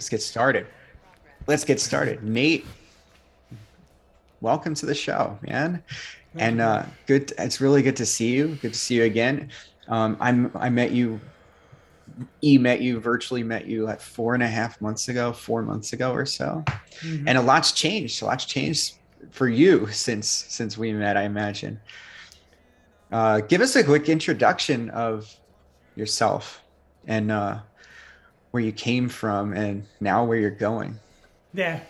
Let's get started. Let's get started. Nate, welcome to the show, man. And uh, good. It's really good to see you. Good to see you again. Um, I'm. I met you. E met you virtually. Met you like four and a half months ago, four months ago or so, mm-hmm. and a lot's changed. A lot's changed for you since since we met. I imagine. Uh, give us a quick introduction of yourself and uh, where you came from and now where you're going. Yeah.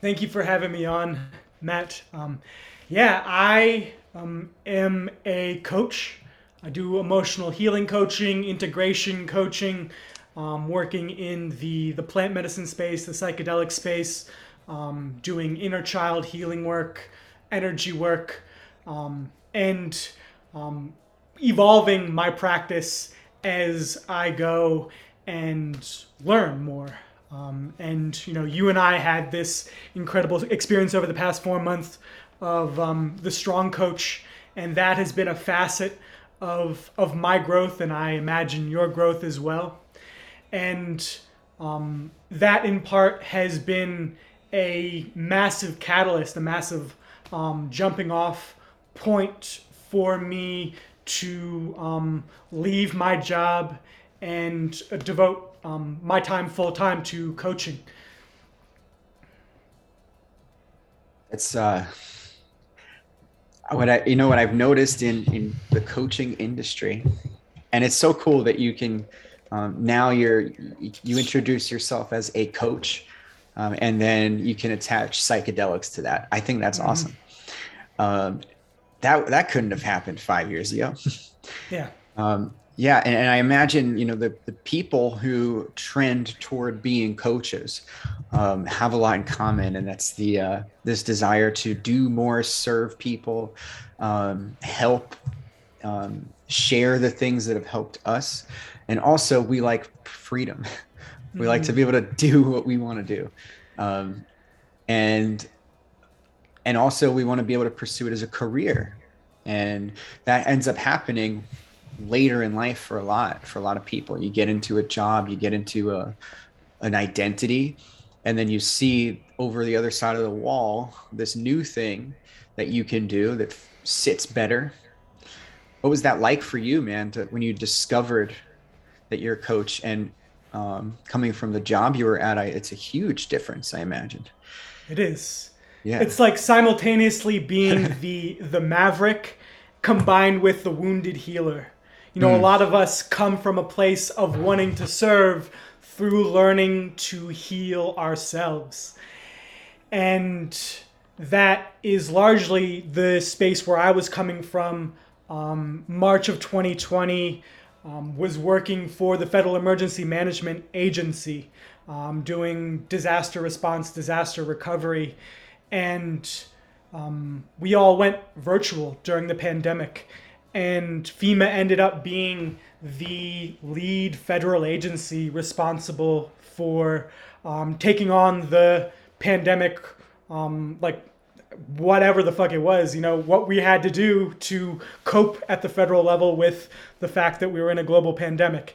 Thank you for having me on, Matt. Um, yeah, I um, am a coach. I do emotional healing coaching, integration coaching, um, working in the, the plant medicine space, the psychedelic space, um, doing inner child healing work, energy work, um, and um, evolving my practice as I go and learn more. Um, and you know, you and I had this incredible experience over the past four months of um, the strong coach, and that has been a facet of of my growth, and I imagine your growth as well. And um, that, in part, has been a massive catalyst, a massive um, jumping off point for me to um, leave my job and uh, devote um, my time full time to coaching. It's uh, what I you know what I've noticed in in the coaching industry, and it's so cool that you can um, now you're you introduce yourself as a coach, um, and then you can attach psychedelics to that. I think that's mm-hmm. awesome. Um, that that couldn't have happened five years ago. yeah. Um, yeah, and, and, I imagine you know the the people who trend toward being coaches um, have a lot in common, and that's the uh, this desire to do more, serve people, um, help, um, share the things that have helped us, and also we like freedom. we mm-hmm. like to be able to do what we want to do, um, and and also we want to be able to pursue it as a career and that ends up happening later in life for a lot for a lot of people you get into a job you get into a an identity and then you see over the other side of the wall this new thing that you can do that sits better what was that like for you man to, when you discovered that you're a coach and um, coming from the job you were at I, it's a huge difference i imagine. it is yeah. It's like simultaneously being the the maverick combined with the wounded healer. You know, mm. a lot of us come from a place of wanting to serve through learning to heal ourselves. And that is largely the space where I was coming from. Um, March of 2020 um, was working for the Federal Emergency Management Agency, um, doing disaster response, disaster recovery and um, we all went virtual during the pandemic. And FEMA ended up being the lead federal agency responsible for um, taking on the pandemic, um, like whatever the fuck it was, you know, what we had to do to cope at the federal level with the fact that we were in a global pandemic.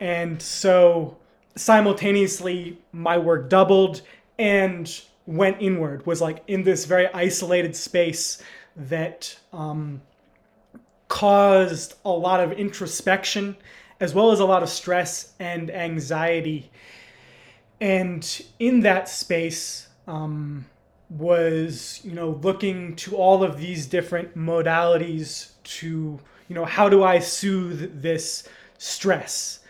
And so simultaneously, my work doubled and went inward, was like in this very isolated space that um, caused a lot of introspection as well as a lot of stress and anxiety. And in that space, um, was you know looking to all of these different modalities to you know how do I soothe this stress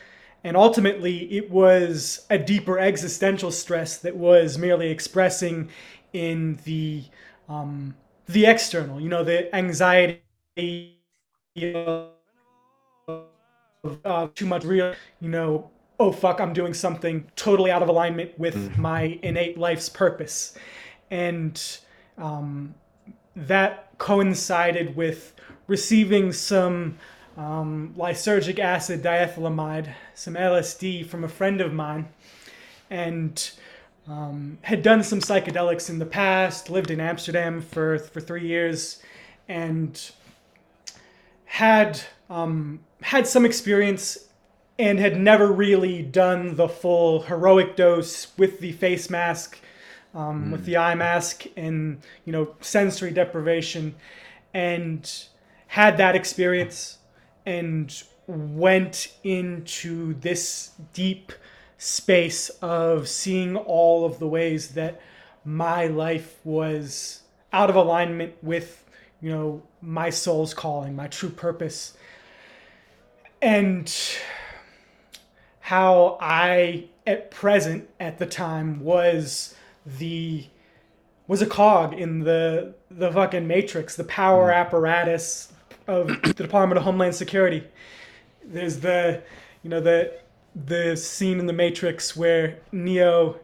and ultimately, it was a deeper existential stress that was merely expressing in the um, the external. You know, the anxiety uh, too much real. You know, oh fuck, I'm doing something totally out of alignment with mm. my innate life's purpose, and um, that coincided with receiving some um, lysergic acid diethylamide, some LSD from a friend of mine, and um, had done some psychedelics in the past, lived in Amsterdam for, for three years, and had um, had some experience and had never really done the full heroic dose with the face mask, um, mm. with the eye mask, and you know sensory deprivation, and had that experience and went into this deep space of seeing all of the ways that my life was out of alignment with you know my soul's calling my true purpose and how i at present at the time was the was a cog in the the fucking matrix the power mm. apparatus of the department of homeland security there's the you know the the scene in the matrix where neo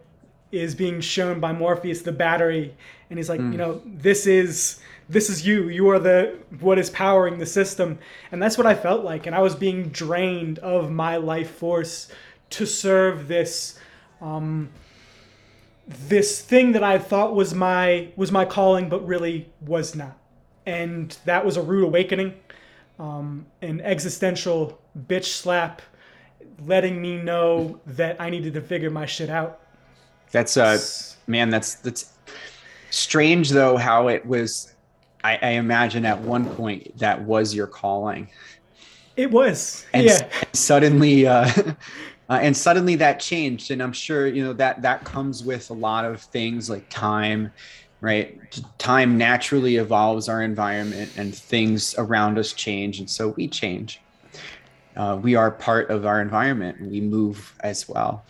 is being shown by Morpheus the battery, and he's like, mm. you know, this is this is you. You are the what is powering the system, and that's what I felt like. And I was being drained of my life force to serve this, um, this thing that I thought was my was my calling, but really was not. And that was a rude awakening, um, an existential bitch slap, letting me know that I needed to figure my shit out that's uh man, that's that's strange though how it was I, I imagine at one point that was your calling. It was. And yeah. suddenly uh, uh, and suddenly that changed and i'm sure you know that that comes with a lot of things like time right time naturally evolves our environment and things around us change and so we change uh, we are part of our environment and we move as well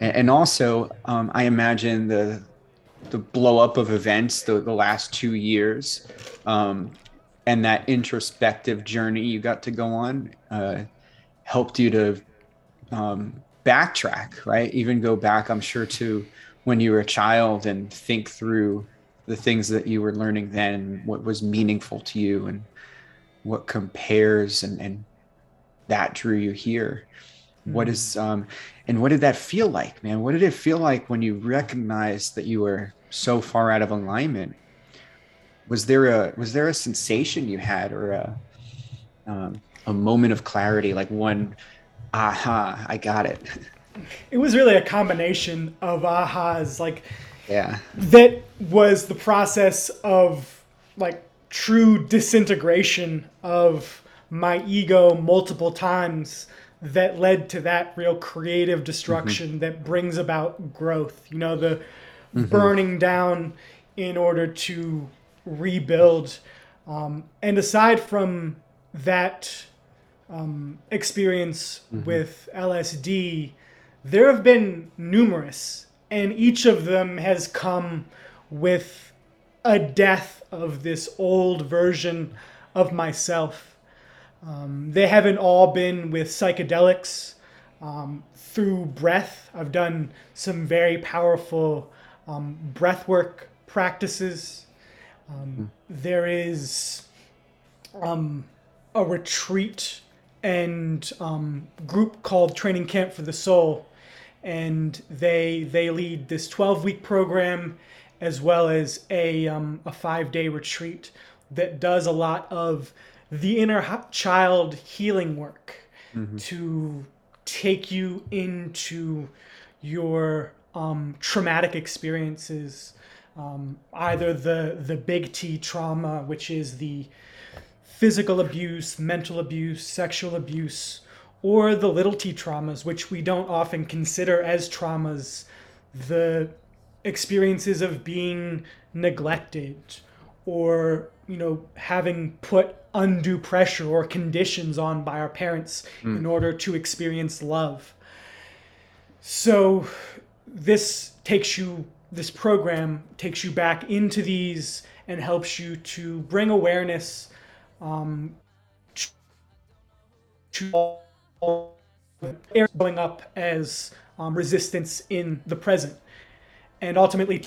and also um, I imagine the the blow up of events the, the last two years um, and that introspective journey you got to go on uh, helped you to um, backtrack right? Even go back i'm sure to when you were a child and think through the things that you were learning then what was meaningful to you and what compares and, and that drew you here mm-hmm. what is um and what did that feel like, man? What did it feel like when you recognized that you were so far out of alignment? Was there a was there a sensation you had or a um, a moment of clarity, like one, aha, I got it. It was really a combination of ahas, like yeah, that was the process of like true disintegration of my ego multiple times that led to that real creative destruction mm-hmm. that brings about growth. You know, the mm-hmm. burning down in order to rebuild. Um, and aside from that um, experience mm-hmm. with LSD, there have been numerous, and each of them has come with a death of this old version of myself um, they haven't all been with psychedelics. Um, through breath, I've done some very powerful um, breath work practices. Mm. There is um, a retreat and um, group called Training Camp for the Soul, and they they lead this 12 week program as well as a um, a five day retreat that does a lot of the inner child healing work mm-hmm. to take you into your um, traumatic experiences, um, either the the big T trauma, which is the physical abuse, mental abuse, sexual abuse, or the little T traumas, which we don't often consider as traumas, the experiences of being neglected or you know having put undue pressure or conditions on by our parents mm. in order to experience love. So this takes you this program takes you back into these and helps you to bring awareness um, to all going up as um, resistance in the present and ultimately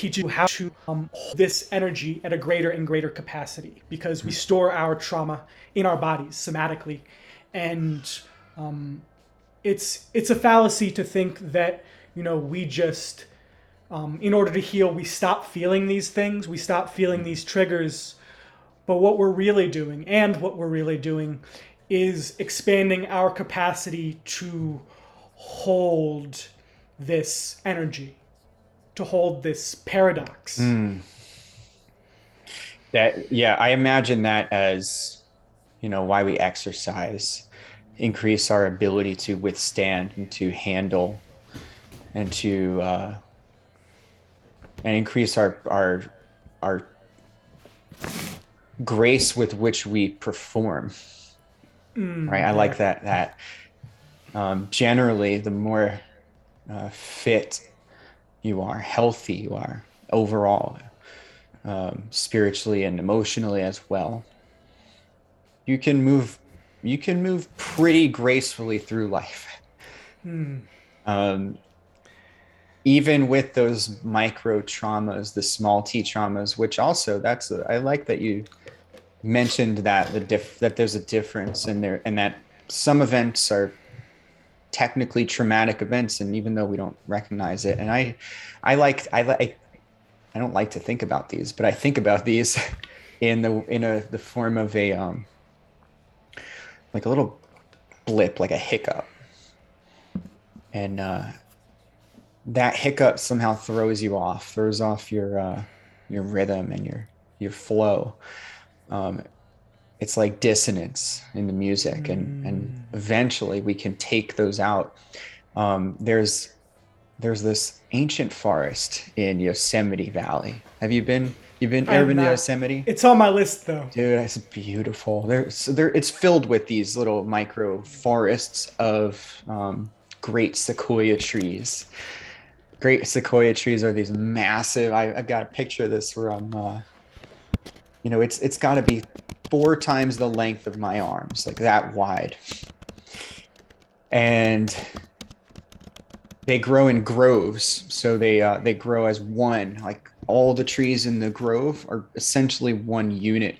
teach you how to um, hold this energy at a greater and greater capacity because we store our trauma in our bodies somatically. And um, it's it's a fallacy to think that you know we just um, in order to heal we stop feeling these things we stop feeling these triggers. But what we're really doing, and what we're really doing, is expanding our capacity to hold this energy, to hold this paradox. Mm. That yeah, I imagine that as you know why we exercise, increase our ability to withstand and to handle, and to uh, and increase our our our grace with which we perform. Mm, right, I like that. That um, generally, the more uh, fit you are, healthy you are overall, um, spiritually and emotionally as well, you can move. You can move pretty gracefully through life. Hmm. Um, even with those micro traumas, the small t traumas, which also that's a, I like that you mentioned that the diff that there's a difference in there and that some events are technically traumatic events and even though we don't recognize it and i i like i like i don't like to think about these but i think about these in the in a the form of a um like a little blip like a hiccup. And uh that hiccup somehow throws you off throws off your uh your rhythm and your your flow. Um, it's like dissonance in the music mm. and and eventually we can take those out. Um, there's there's this ancient forest in yosemite valley. Have you been you've been ever been to yosemite? It's on my list though. Dude it's beautiful. There's there it's filled with these little micro forests of um, great sequoia trees. Great sequoia trees are these massive I, have got a picture of this where i'm uh, you know, it's it's got to be four times the length of my arms, like that wide. And they grow in groves, so they uh, they grow as one. Like all the trees in the grove are essentially one unit.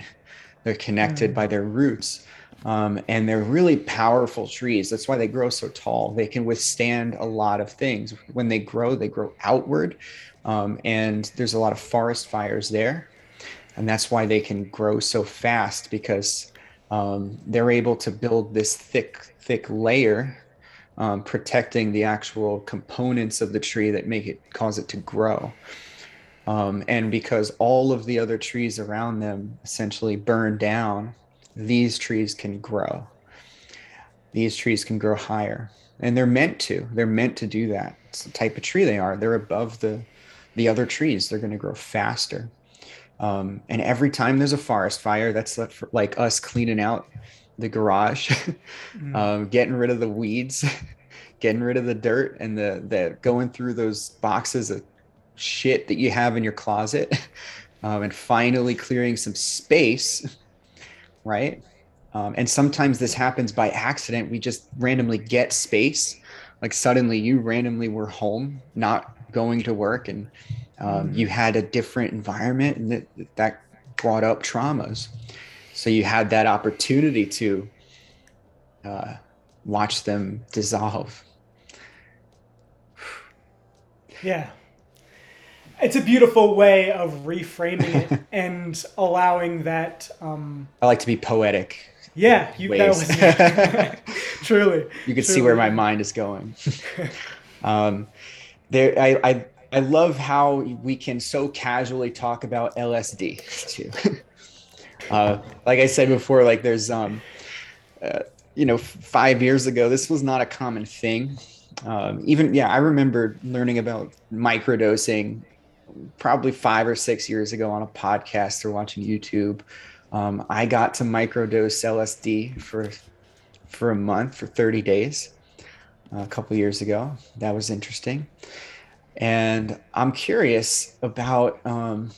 They're connected mm. by their roots. Um, and they're really powerful trees. That's why they grow so tall. They can withstand a lot of things. When they grow, they grow outward, um, and there's a lot of forest fires there and that's why they can grow so fast because um, they're able to build this thick thick layer um, protecting the actual components of the tree that make it cause it to grow. Um, and because all of the other trees around them essentially burn down these trees can grow. These trees can grow higher. And they're meant to. They're meant to do that. It's the type of tree they are. They're above the the other trees. They're going to grow faster um, and every time there's a forest fire, that's like us cleaning out the garage, mm. um, getting rid of the weeds, getting rid of the dirt, and the the going through those boxes of shit that you have in your closet, um, and finally clearing some space, right? Um, and sometimes this happens by accident. We just randomly get space, like suddenly you randomly were home, not going to work, and um, mm-hmm. you had a different environment and that, that brought up traumas. So you had that opportunity to uh, watch them dissolve. Yeah. It's a beautiful way of reframing it and allowing that um, i like to be poetic yeah you that was truly. You can see where my mind is going. Um, there I, I I love how we can so casually talk about LSD too. uh, like I said before, like there's, um, uh, you know, five years ago, this was not a common thing. Um, even, yeah, I remember learning about microdosing probably five or six years ago on a podcast or watching YouTube. Um, I got to microdose LSD for for a month for 30 days uh, a couple years ago. That was interesting and i'm curious about um,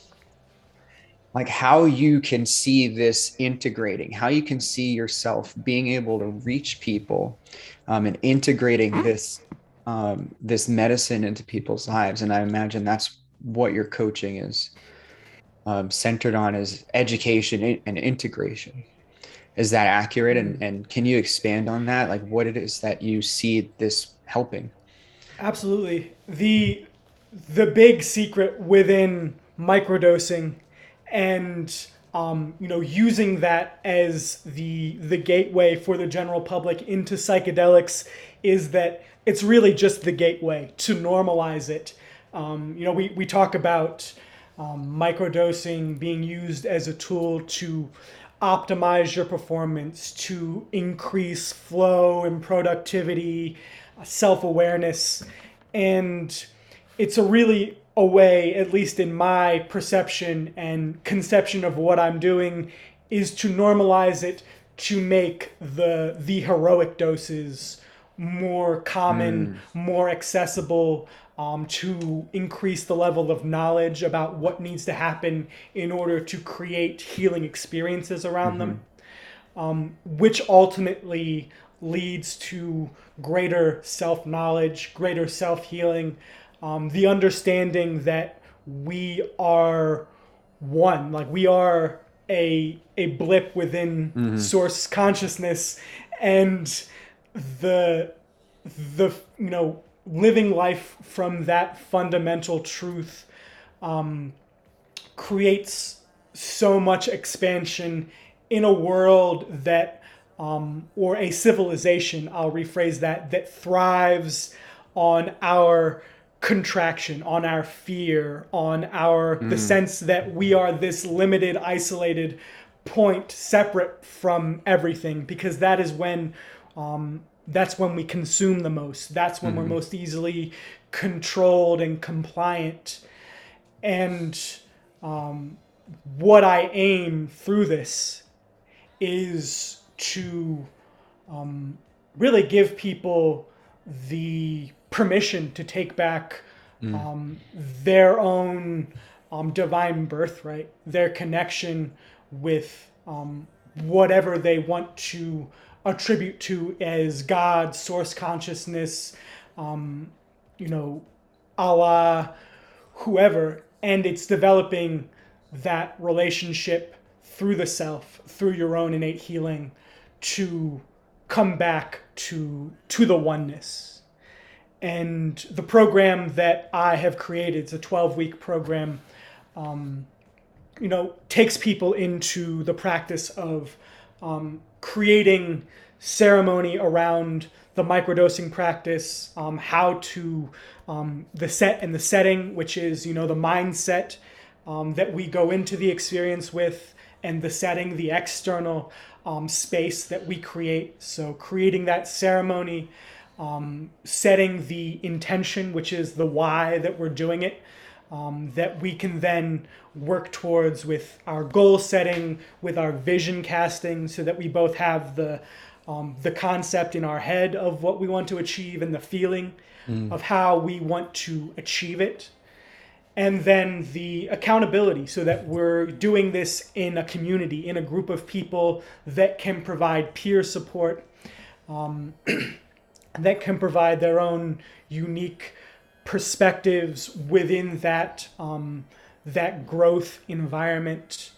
like how you can see this integrating how you can see yourself being able to reach people um, and integrating this um, this medicine into people's lives. And i imagine that's what your coaching is um, centered on is education and integration. Is that accurate? And, and can you expand on that? Like what it is that you see this helping absolutely the the big secret within microdosing and um, you know, using that as the the gateway for the general public into psychedelics is that it's really just the gateway to normalize it. Um, you know, we, we talk about um, microdosing being used as a tool to optimize your performance, to increase flow and productivity, self awareness. And it's a really a way, at least in my perception and conception of what I'm doing, is to normalize it to make the the heroic doses more common, mm. more accessible, um, to increase the level of knowledge about what needs to happen in order to create healing experiences around mm-hmm. them, um, which ultimately leads to greater self knowledge, greater self healing, um, the understanding that we are one, like we are a a blip within mm-hmm. source consciousness, and the the you know living life from that fundamental truth um, creates so much expansion in a world that um, or a civilization i'll rephrase that that thrives on our contraction, on our fear, on our mm. the sense that we are this limited, isolated point separate from everything, because that is when um, that's when we consume the most. That's when mm. we're mm-hmm. most easily controlled and compliant. And um, what I aim through this is to um, really give people the permission to take back mm. um, their own um, divine birthright, their connection with um, whatever they want to attribute to as God, source consciousness, um, you know, Allah, whoever. And it's developing that relationship through the self, through your own innate healing, to come back to to the oneness. And the program that I have created, it's a 12 week program, um, you know, takes people into the practice of um, creating ceremony around the microdosing practice, um, how to, um, the set and the setting, which is, you know, the mindset um, that we go into the experience with, and the setting, the external um, space that we create. So creating that ceremony um, setting the intention, which is the why that we're doing it, um, that we can then work towards with our goal setting, with our vision casting, so that we both have the um, the concept in our head of what we want to achieve and the feeling mm. of how we want to achieve it. And then the accountability, so that we're doing this in a community, in a group of people that can provide peer support. Um, that can provide their own unique perspectives within that um, that growth environment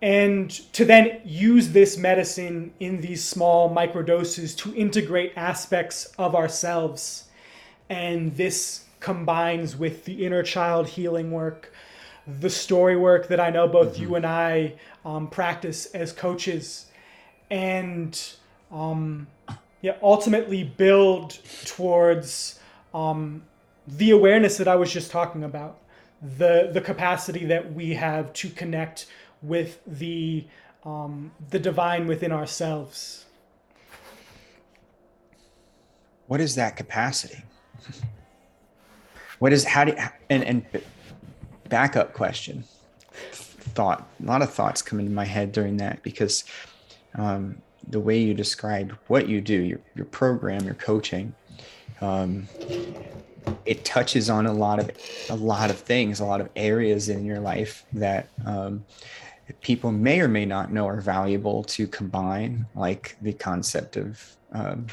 and to then use this medicine in these small microdoses to integrate aspects of ourselves and this combines with the inner child healing work the story work that i know both mm-hmm. you and i um, practice as coaches and um, yeah, ultimately build towards um, the awareness that I was just talking about, the the capacity that we have to connect with the um, the divine within ourselves. What is that capacity? What is how do you, and and backup question. Thought a lot of thoughts come into my head during that because um, the way you described what you do, your, your program, your coaching, um, it touches on a lot of a lot of things, a lot of areas in your life that um, people may or may not know are valuable to combine, like the concept of um,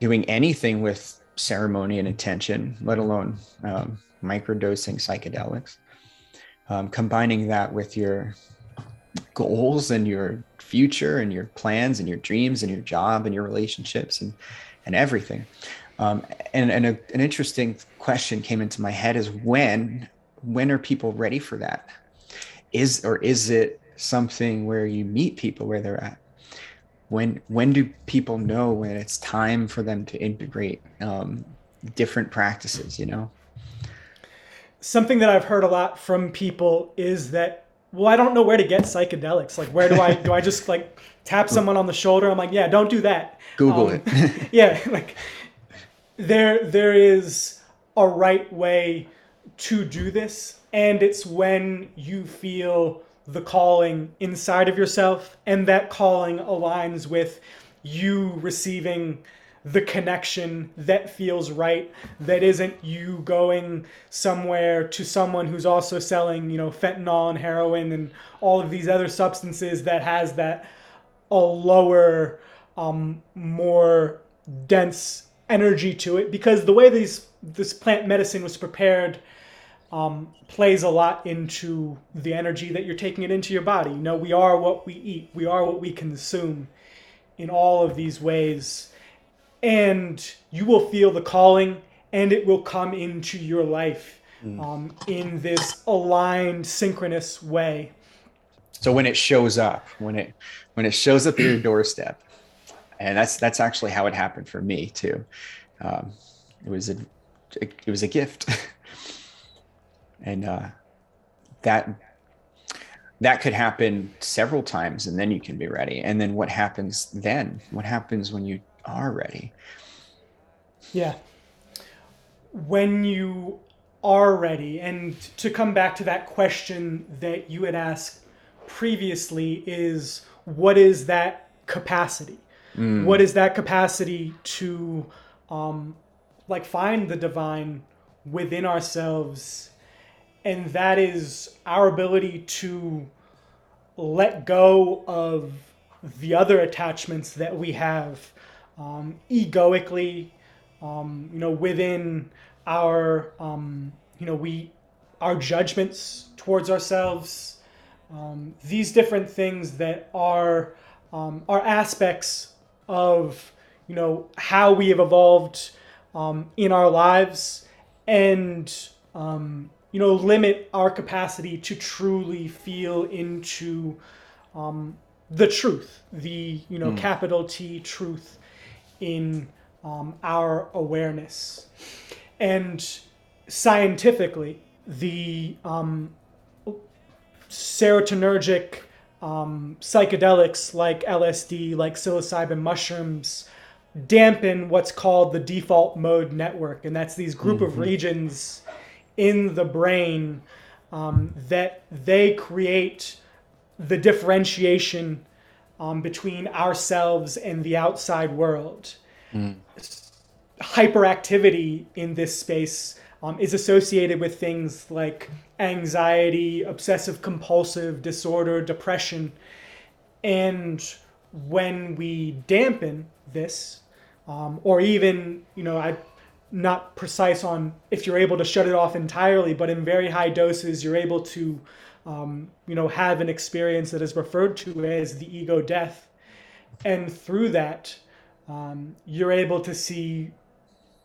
doing anything with ceremony and intention, let alone um, microdosing psychedelics. Um, combining that with your goals and your future and your plans and your dreams and your job and your relationships and and everything. Um, and and a, an interesting question came into my head is when when are people ready for that? Is or is it something where you meet people where they're at when when do people know when it's time for them to integrate um, different practices you know? Something that i've heard a lot from people is that well i don't know where to get psychedelics. Like where do i do i just like tap someone on the shoulder? I'm like yeah don't do that. Google um, it. yeah like there there is a right way to do this and it's when you feel the calling inside of yourself, and that calling aligns with you receiving the connection that feels right that isn't you going somewhere to someone who's also selling you know fentanyl and heroin and all of these other substances that has that a lower um, more dense energy to it. Because the way these this plant medicine was prepared um, plays a lot into the energy that you're taking it into your body. You know, we are what we eat, we are what we consume in all of these ways. And you will feel the calling and it will come into your life mm. um, in this aligned, synchronous way. So when it shows up, when it when it shows up at your doorstep, and that's that's actually how it happened for me too. Um, it was a it was a gift. and uh, that that could happen several times and then you can be ready. And then what happens then? What happens when you are ready? Yeah. When you are ready and to come back to that question that you had asked previously is what is that capacity? Mm. what is that capacity to um like find the divine within ourselves and that is our ability to let go of the other attachments that we have um, egoically um, you know within our um, you know we our judgments towards ourselves. Um, these different things that are um, are aspects of you know how we have evolved um, in our lives and um, you know, limit our capacity to truly feel into um, the truth, the, you know, mm. capital T truth in um, our awareness. And scientifically, the um, serotonergic um, psychedelics like LSD, like psilocybin mushrooms, dampen what's called the default mode network. And that's these group mm-hmm. of regions in the brain um, that they create the differentiation um, between ourselves and the outside world. Mm. Hyperactivity in this space um, is associated with things like anxiety, obsessive compulsive disorder, depression. And when we dampen this, um, or even, you know, I not precise on if you're able to shut it off entirely, but in very high doses, you're able to, um, you know, have an experience that is referred to as the ego death. And through that, um, you're able to see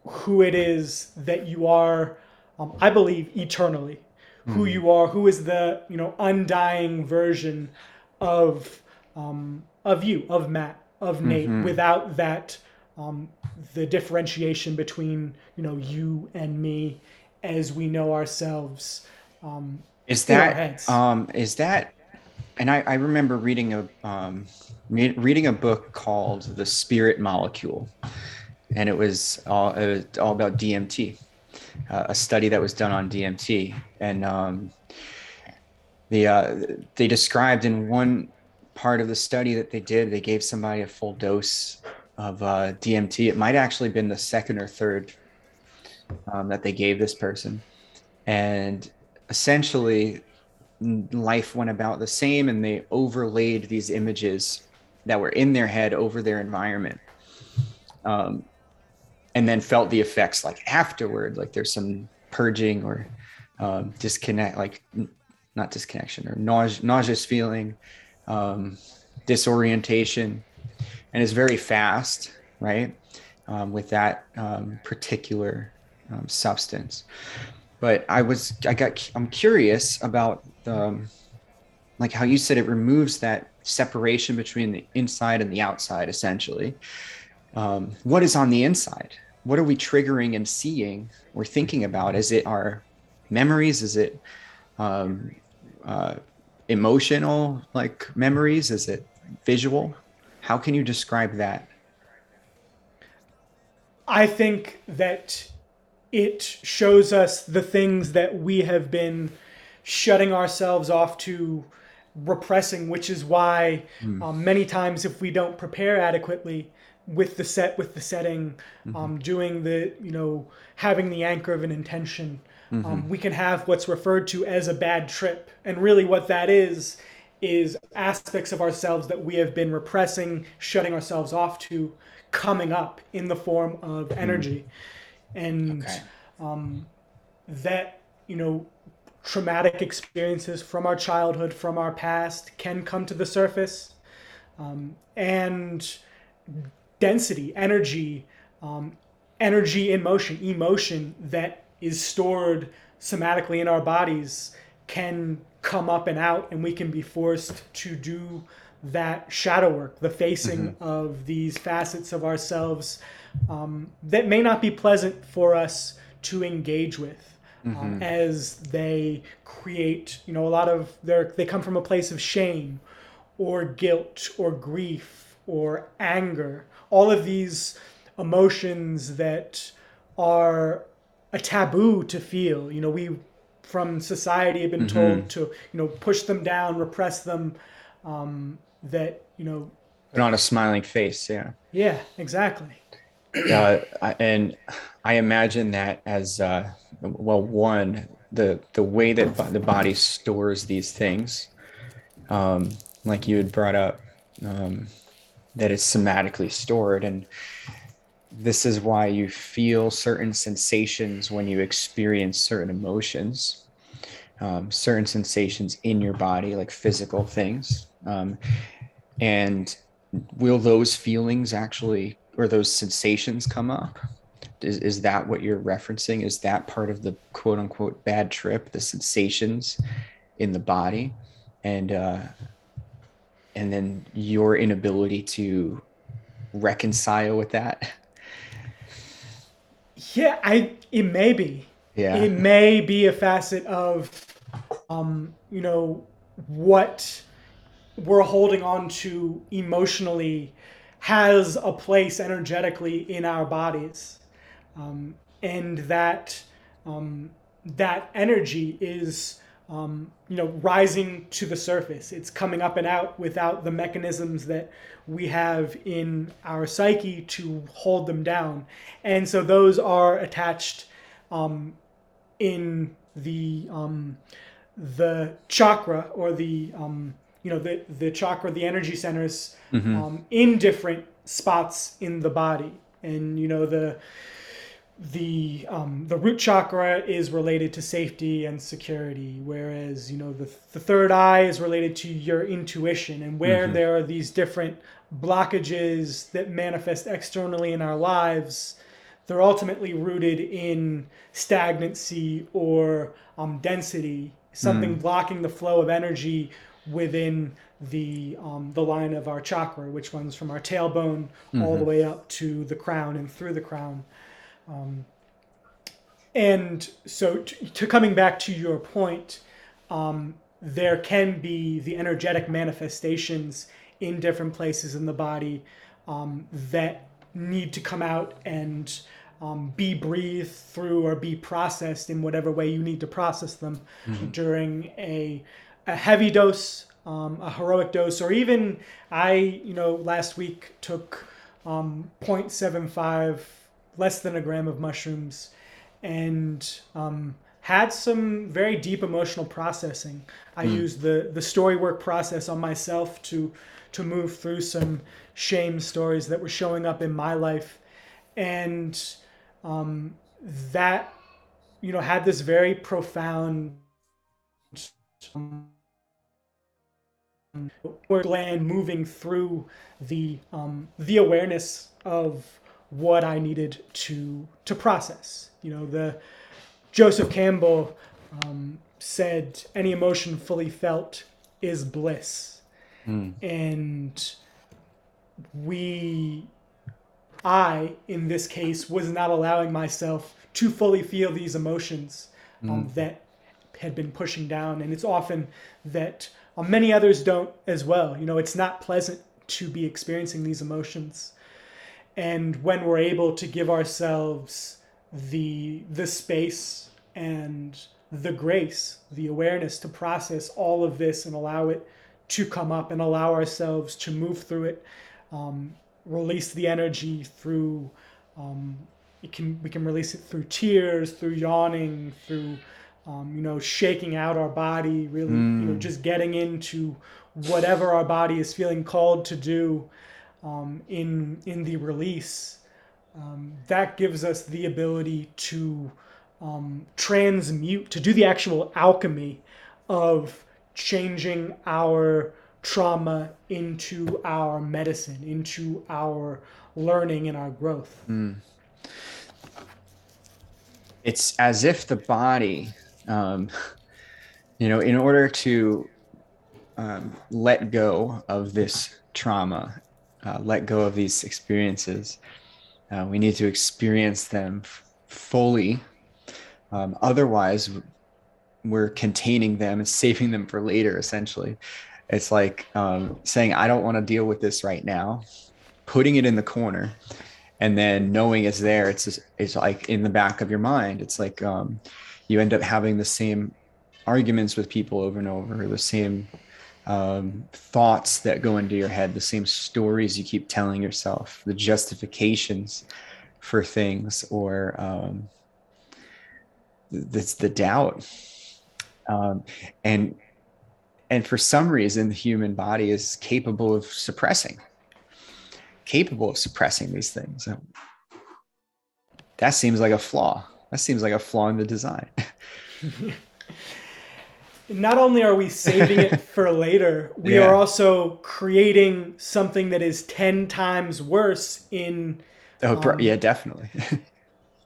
who it is that you are, um, I believe, eternally. Mm-hmm. Who you are, who is the, you know, undying version of, um, of you, of Matt, of Nate, mm-hmm. without that um, the differentiation between you know you and me as we know ourselves um, is that um, is that and I, I remember reading a um, re- reading a book called the spirit molecule and it was all, it was all about dmt uh, a study that was done on dmt and um, the uh, they described in one part of the study that they did they gave somebody a full dose of uh, DMT. It might actually been the second or third um, that they gave this person, and essentially life went about the same, and they overlaid these images that were in their head over their environment. Um, and then felt the effects like afterward, like there's some purging or um, disconnect, like not disconnection or nause- nauseous feeling, um, disorientation, and it's very fast, right? Um, with that um, particular um, substance. But I was, I got, I'm curious about the, um, like how you said it removes that separation between the inside and the outside essentially. Um, what is on the inside? What are we triggering and seeing or thinking about? Is it our memories? Is it um, uh, emotional like memories? Is it visual how can you describe that i think that it shows us the things that we have been shutting ourselves off to repressing which is why mm. um, many times if we don't prepare adequately with the set with the setting mm-hmm. um, doing the you know having the anchor of an intention um, mm-hmm. um, we can have what's referred to as a bad trip and really what that is is aspects of ourselves that we have been repressing shutting ourselves off to coming up in the form of mm. energy mm. and okay. um, that you know traumatic experiences from our childhood from our past can come to the surface um, and density, energy, um, energy in motion, emotion that is stored somatically in our bodies can come up and out, and we can be forced to do that shadow work, the facing mm-hmm. of these facets of ourselves um, that may not be pleasant for us to engage with. Um, mm-hmm. As they create, you know, a lot of their, they come from a place of shame or guilt or grief or anger all of these emotions that are a taboo to feel. You know, we from society have been mm-hmm. told to, you know, push them down, repress them. Um, that you know, put on a smiling face. Yeah. Yeah. Exactly. Uh, and I imagine that as uh, well. One, the the way that the body stores these things, um, like you had brought up. Um, that is somatically stored and this is why you feel certain sensations when you experience certain emotions um, certain sensations in your body like physical things. Um, and will those feelings actually or those sensations come up? Is, is that what you're referencing? Is that part of the quote unquote bad trip the sensations in the body? And uh, and then your inability to reconcile with that yeah i it may be. Yeah. It may be a facet of um you know what we're holding on to emotionally has a place energetically in our bodies. Um, and that um, that energy is um, you know, rising to the surface. It's coming up and out without the mechanisms that we have in our psyche to hold them down. And so those are attached um, in the um, the chakra or the um, you know the the chakra, the energy centers mm-hmm. Um, in different spots in the body. And you know the the um, the root chakra is related to safety and security, whereas you know the the third eye is related to your intuition, and where mm-hmm. there are these different blockages that manifest externally in our lives, they're ultimately rooted in stagnancy or um, density, something mm. blocking the flow of energy within the um, the line of our chakra, which runs from our tailbone mm-hmm. all the mm-hmm. way up to the crown and through the crown. Um, and so, to, to, coming back to your point, um, there can be the energetic manifestations in different places in the body um, that need to come out and um, be breathed through or be processed in whatever way you need to process them mm-hmm. during a, a heavy dose, um, a heroic dose, or even I, you know, last week took um, 0.75 less than a gram of mushrooms and um, had some very deep emotional processing. I mm. used the the story work process on myself to to move through some shame stories that were showing up in my life, and um, that you know had this very profound um, gland moving through the um, the awareness of what I needed to to process. You know, the Joseph Campbell um, said, "Any emotion fully felt is bliss. Mm. And we, I, in this case, was not allowing myself to fully feel these emotions um, mm. that had been pushing down. And it's often that um, many others don't as well. You know, it's not pleasant to be experiencing these emotions. And when we're able to give ourselves the the space and the grace, the awareness to process all of this and allow it to come up and allow ourselves to move through it, um, release the energy through. Um, it can we can release it through tears, through yawning, through um, you know shaking out our body, really mm. you know mm. just getting into whatever our body is feeling called to do um, in in the release. Um, that gives us the ability to um, transmute, to do the actual alchemy of changing our trauma into our medicine, into our learning and our growth. Mm. It's as if the body, um, you know, in order to um, let go of this trauma, uh, let go of these experiences, uh, we need to experience them f- fully um, otherwise, we're containing them and saving them for later, essentially. It's like um, saying, I don't want to deal with this right now, putting it in the corner, and then knowing it's there. It's just, it's like in the back of your mind. It's like um, you end up having the same arguments with people over and over, the same um, thoughts that go into your head, the same stories you keep telling yourself, the justifications for things, or um, that's the doubt. Um, and and for some reason the human body is capable of suppressing capable of suppressing these things. That seems like a flaw. That seems like a flaw in the design not only are we saving it for later we yeah. are also creating something that is 10 times worse in oh um, yeah definitely.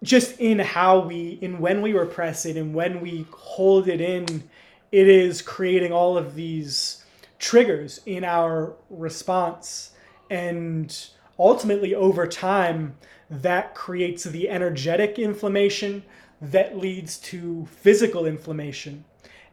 just in how we in when we repress it and when we hold it in it is creating all of these triggers in our response. And ultimately over time that creates the energetic inflammation that leads to physical inflammation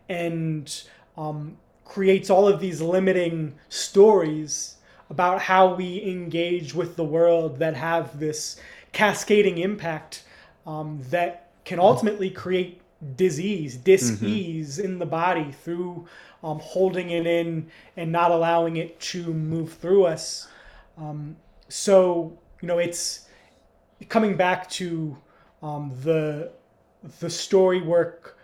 and um, creates all of these limiting stories about how we engage with the world that have this cascading impact um, that can ultimately create disease, dis-ease mm-hmm. in the body through um, holding it in and not allowing it to move through us. Um, so you know, it's coming back to um, the the story work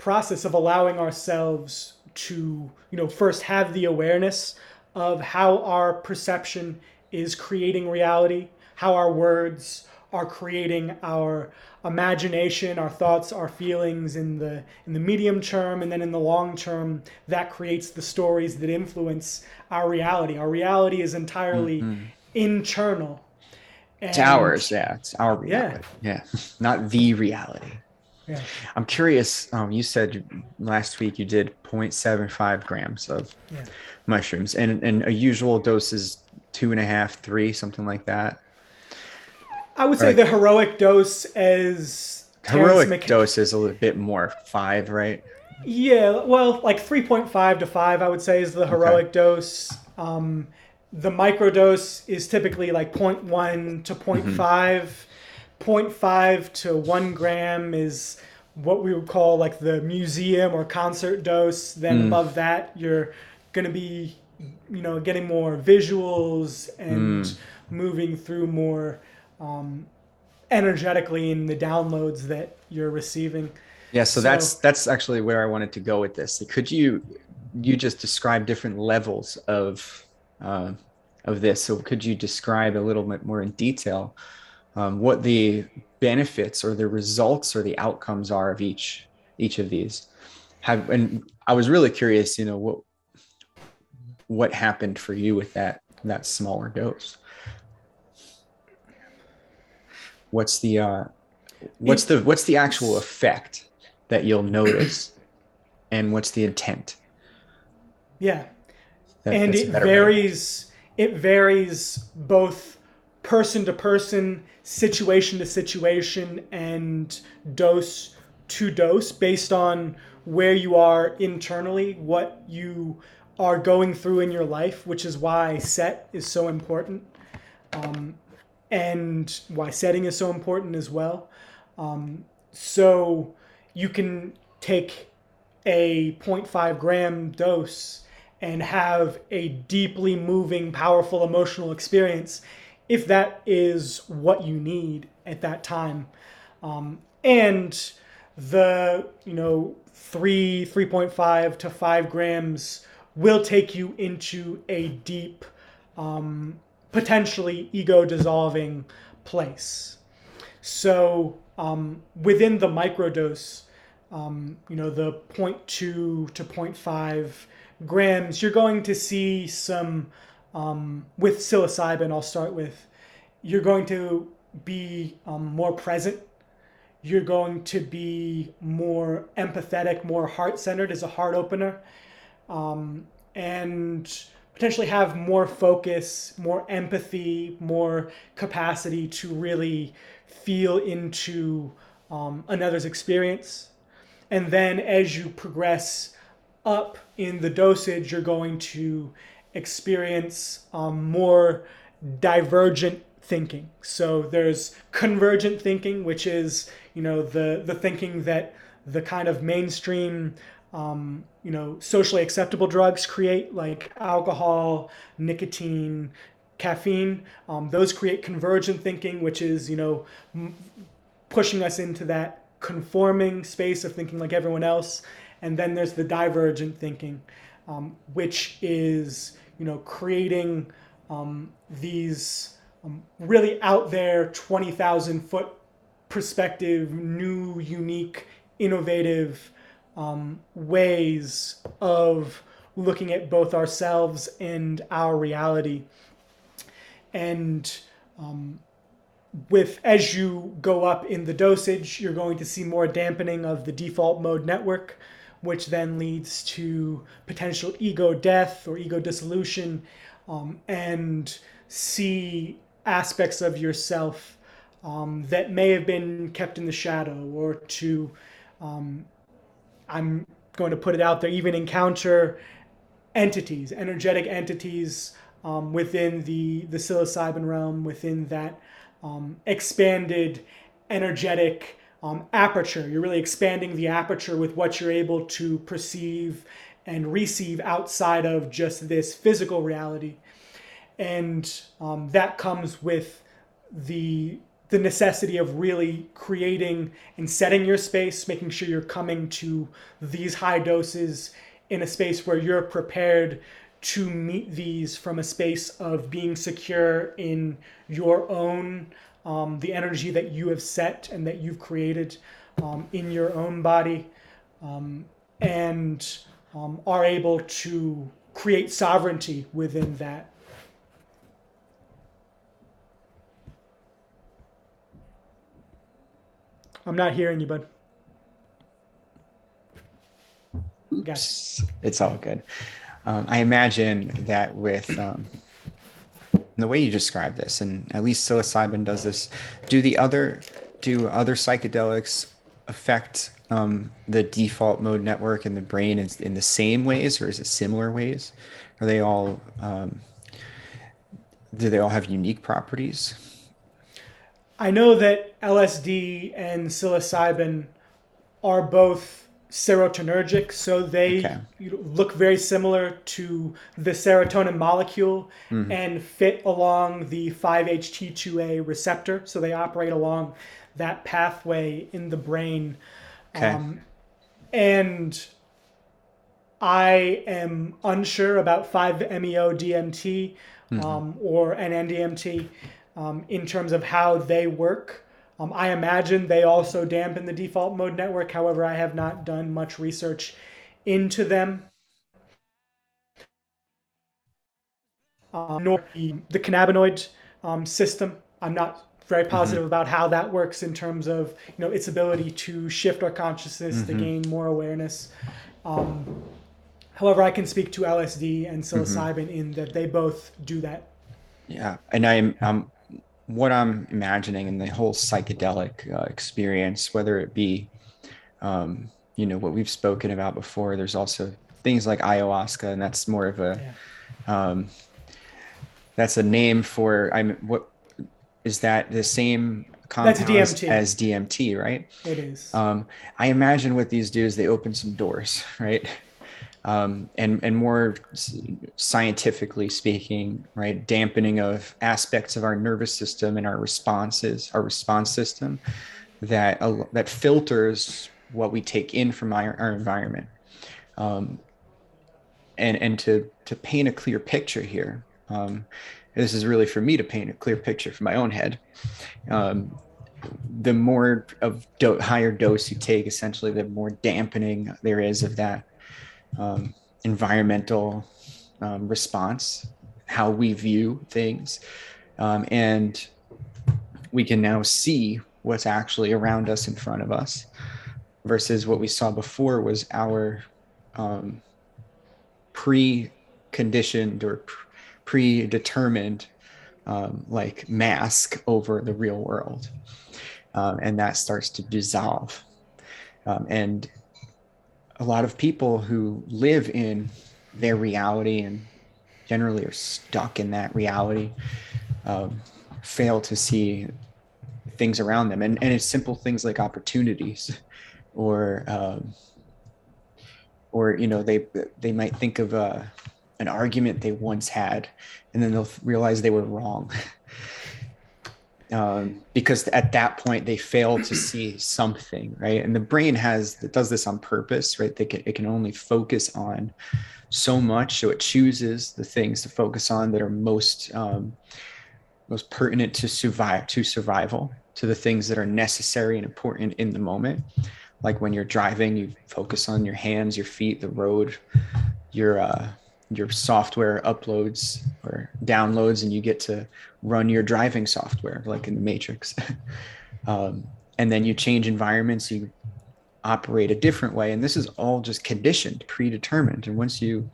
process of allowing ourselves to you know first have the awareness of how our perception is creating reality, how our words are creating our imagination, our thoughts, our feelings in the in the medium term and then in the long term that creates the stories that influence our reality. Our reality is entirely mm-hmm. internal. And, it's ours, yeah. It's our reality. Yeah. yeah. Not the reality. Yeah. I'm curious. Um, you said last week you did 0.75 grams of yeah. mushrooms, and and a usual dose is two and a half, three, something like that. I would say right. the heroic dose as heroic dose is a little bit more five, right? Yeah, well, like three point five to five, I would say is the heroic okay. dose. Um, the microdose is typically like 0.1 to 0.5. Mm-hmm. 0.5 to 1 gram is what we would call like the museum or concert dose. Then mm. above that, you're going to be, you know, getting more visuals and mm. moving through more um, energetically in the downloads that you're receiving. Yeah, so, so, that's that's actually where I wanted to go with this. Could you you just describe different levels of uh, of this? So could you describe a little bit more in detail um, what the benefits or the results or the outcomes are of each each of these? Have and I was really curious, you know, what what happened for you with that that smaller dose? what's the uh, what's the what's the actual effect that you'll notice and what's the intent Yeah, that, and it varies. Way. It varies both person to person, situation to situation, and dose to dose based on where you are internally, what you are going through in your life, which is why set is so important, um, and why setting is so important as well. Um, so you can take a 0.5 gram dose and have a deeply moving, powerful emotional experience if that is what you need at that time. Um, and the, you know, three, 3.5 to five grams will take you into a deep, um, potentially ego dissolving place. So um, within the microdose, um, you know, the 0.2 to 0.5 grams, you're going to see some, um, with psilocybin, I'll start with, you're going to be um, more present. You're going to be more empathetic, more heart centered as a heart opener, um, and potentially have more focus, more empathy, more capacity to really feel into um, another's experience. And then as you progress up in the dosage, you're going to experience um, more divergent thinking. So there's convergent thinking, which is you know the the thinking that the kind of mainstream um, you know socially acceptable drugs create, like alcohol, nicotine, caffeine. Um, those create convergent thinking, which is you know m- pushing us into that conforming space of thinking like everyone else. And then there's the divergent thinking, um, which is you know creating um, these um, really out there 20,000 foot perspective, new, unique, innovative um, ways of looking at both ourselves and our reality. And um, with as you go up in the dosage, you're going to see more dampening of the default mode network, which then leads to potential ego death or ego dissolution, um, and see aspects of yourself um, that may have been kept in the shadow or to um, i'm going to put it out there even encounter entities energetic entities um, within the the psilocybin realm within that um, expanded energetic um, aperture. You're really expanding the aperture with what you're able to perceive and receive outside of just this physical reality. And um, that comes with the the necessity of really creating and setting your space, making sure you're coming to these high doses in a space where you're prepared to meet these from a space of being secure in your own um, the energy that you have set and that you've created um, in your own body um, and um, are able to create sovereignty within that I'm not hearing you, bud. Oops. It's all good. Um, I imagine that with um, the way you describe this, and at least psilocybin does this, do the other do other psychedelics affect um, the default mode network in the brain in, in, the same ways, or is it similar ways? Are they all um, do they all have unique properties? I know that LSD and psilocybin are both serotonergic, so they okay. look very similar to the serotonin molecule mm-hmm. and fit along the 5-HT2A receptor. So they operate along that pathway in the brain. Okay. Um, and I am unsure about 5-MeO DMT mm-hmm. um, or an NDMT um, in terms of how they work. Um, I imagine they also dampen the default mode network. However, I have not done much research into them. Um, nor the, the cannabinoid um, system. I'm not very mm-hmm. positive mm-hmm. about how that works in terms of you know its ability to shift our consciousness mm-hmm. to gain more awareness. Um, However, I can speak to LSD and psilocybin mm-hmm. in that they both do that. Yeah, and I'm um, what I'm imagining in the whole psychedelic uh, experience, whether it be, um, you know, what we've spoken about before. There's also things like ayahuasca, and that's more of a, yeah. um, that's a name for I'm what is that the same compound DMT. as DMT, right? It is. Um, I imagine what these do is they open some doors, right? Um, and and more scientifically speaking, right, dampening of aspects of our nervous system and our responses, our response system, that uh, that filters what we take in from our, our environment. Um, and and to to paint a clear picture here, um, this is really for me to paint a clear picture for my own head. Um, the more of do- higher dose you take, essentially, the more dampening there is of that um, environmental um, response, how we view things, um, and we can now see what's actually around us in front of us, versus what we saw before was our um, pre-conditioned or predetermined um, like mask over the real world. Um, and that starts to dissolve. Um, and a lot of people who live in their reality and generally are stuck in that reality um, fail to see things around them. And, and it's simple things like opportunities or, um, or, you know, they, they might think of, uh, an argument they once had, and then they'll realize they were wrong. um, because at that point they fail to see something, right? And the brain has it does this on purpose, right? They can, it can only focus on so much, so it chooses the things to focus on that are most um, most pertinent to survive to survival, to the things that are necessary and important in the moment. Like when you're driving, you focus on your hands, your feet, the road, your uh, your software uploads or downloads and you get to run your driving software like in the matrix. Um, and then you change environments you operate a different way. And this is all just conditioned predetermined. And once you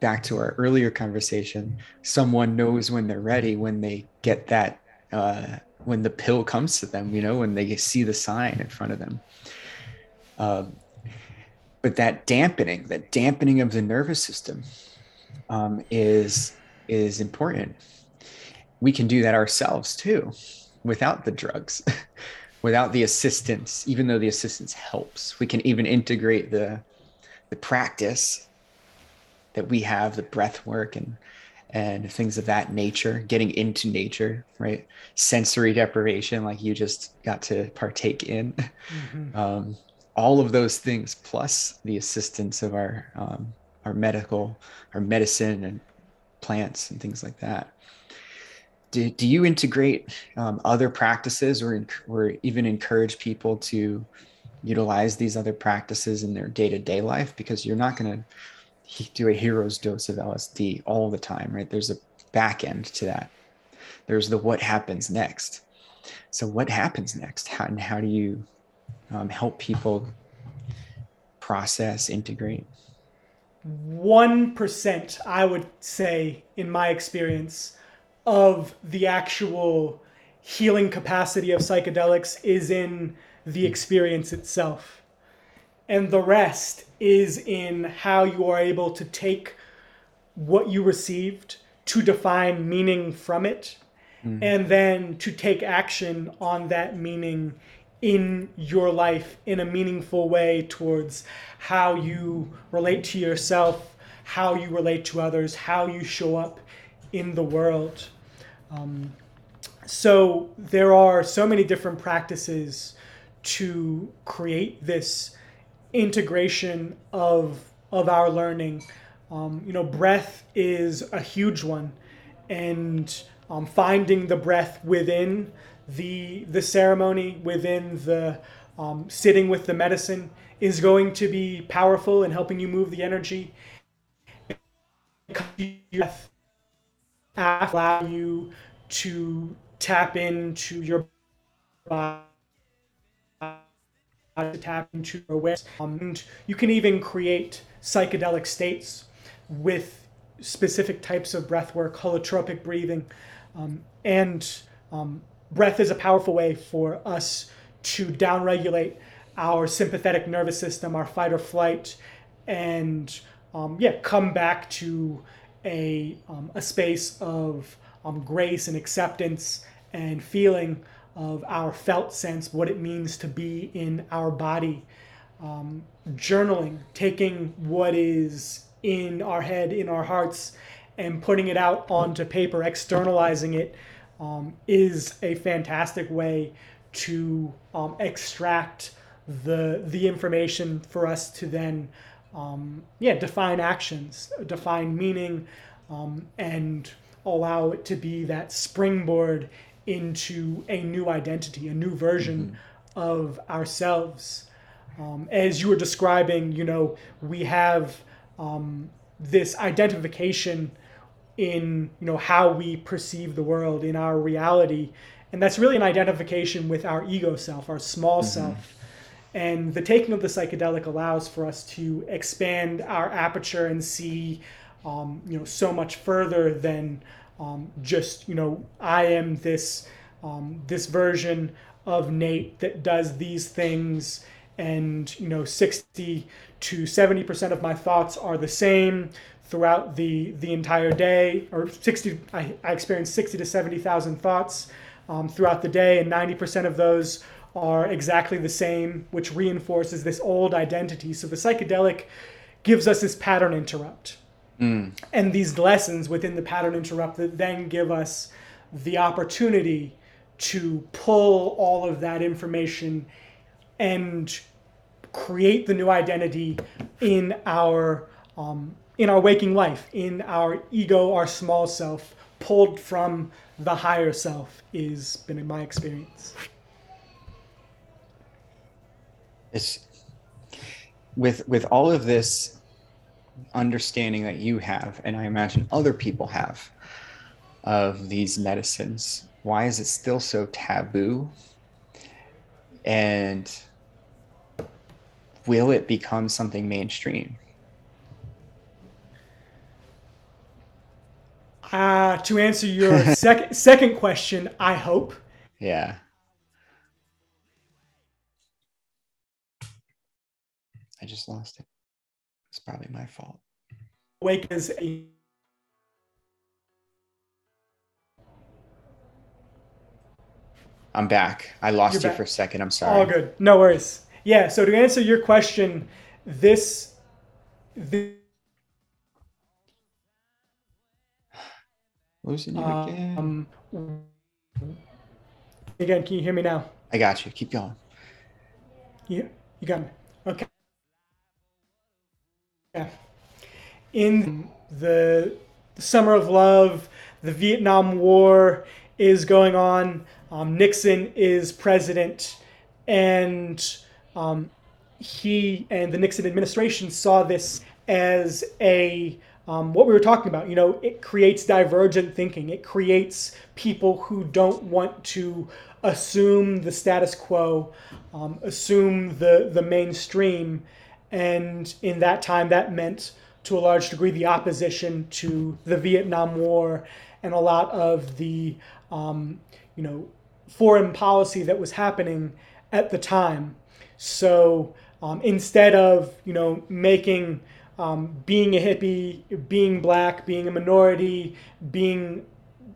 back to our earlier conversation someone knows when they're ready when they get that uh, when the pill comes to them you know when they see the sign in front of them. Um, but that dampening, that dampening of the nervous system, um, is is important. We can do that ourselves too, without the drugs, without the assistance. Even though the assistance helps, we can even integrate the the practice that we have, the breath work and and things of that nature, getting into nature, right? Sensory deprivation, like you just got to partake in. Mm-hmm. Um, all of those things plus the assistance of our um, our medical our medicine and plants and things like that. Do, do you integrate um, other practices or, or even encourage people to utilize these other practices in their day-to-day life? Because you're not going to do a hero's dose of lsd all the time right? There's a back end to that. There's the what happens next. So what happens next? How, and how do you um, help people process, integrate? 1%, I would say, in my experience, of the actual healing capacity of psychedelics is in the experience itself. And the rest is in how you are able to take what you received to define meaning from it mm-hmm. and then to take action on that meaning in your life in a meaningful way towards how you relate to yourself, how you relate to others, how you show up in the world. Um, so there are so many different practices to create this integration of of our learning. Um, you know, breath is a huge one, and um, finding the breath within the the ceremony within the um, sitting with the medicine is going to be powerful in helping you move the energy. Allow you to tap into your body to tap into awareness. Um, and you can even create psychedelic states with specific types of breath work, holotropic breathing. Um, and um, breath is a powerful way for us to downregulate our sympathetic nervous system, our fight or flight, and um, yeah, come back to a, um, a space of um, grace and acceptance and feeling of our felt sense, what it means to be in our body. Um, journaling, taking what is in our head, in our hearts, and putting it out onto paper, externalizing it, um, is a fantastic way to um, extract the the information for us to then um, yeah define actions, define meaning, um, and allow it to be that springboard into a new identity, a new version mm-hmm. of ourselves. Um, as you were describing, you know, we have um, this identification in you know how we perceive the world in our reality. And that's really an identification with our ego self our small mm-hmm. self. And the taking of the psychedelic allows for us to expand our aperture and see um, you know so much further than um, just you know i am this um, this version of nate that does these things. And you know 60 to 70% of my thoughts are the same throughout the the entire day or 60 i, I experience 60 to 70000 thoughts um, throughout the day and 90% of those are exactly the same which reinforces this old identity so the psychedelic gives us this pattern interrupt mm. and these lessons within the pattern interrupt that then give us the opportunity to pull all of that information and create the new identity in our um, in our waking life, in our ego, our small self, pulled from the higher self, is been in my experience. It's with with all of this understanding that you have, and I imagine other people have of these medicines. Why is it still so taboo? And will it become something mainstream? Uh, to answer your second second question, I hope. Yeah. I just lost it. It's probably my fault. Wake is a I'm back. I lost You're you back. for a second. I'm sorry. All good. No worries. Yeah. So to answer your question, this, this Losing you again. Um, again, can you hear me now? I got you. Keep going. Yeah, you got me. Okay. Yeah. In the summer of love, the Vietnam War is going on. Um, Nixon is president, and um, he and the Nixon administration saw this as a um, what we were talking about. You know, it creates divergent thinking. It creates people who don't want to assume the status quo, um, assume the the mainstream, and in that time, that meant to a large degree the opposition to the Vietnam War and a lot of the um, you know foreign policy that was happening at the time. So um, instead of you know making um, being a hippie, being black, being a minority, being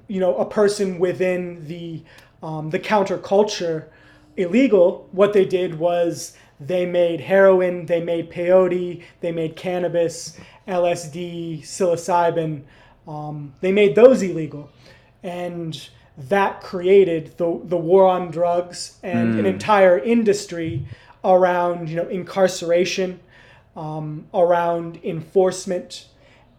you know a person within the um, the counterculture illegal, what they did was they made heroin, they made peyote, they made cannabis, LSD, psilocybin. Um, they made those illegal, and that created the the war on drugs and mm. an hmm. entire industry around you know incarceration um, around enforcement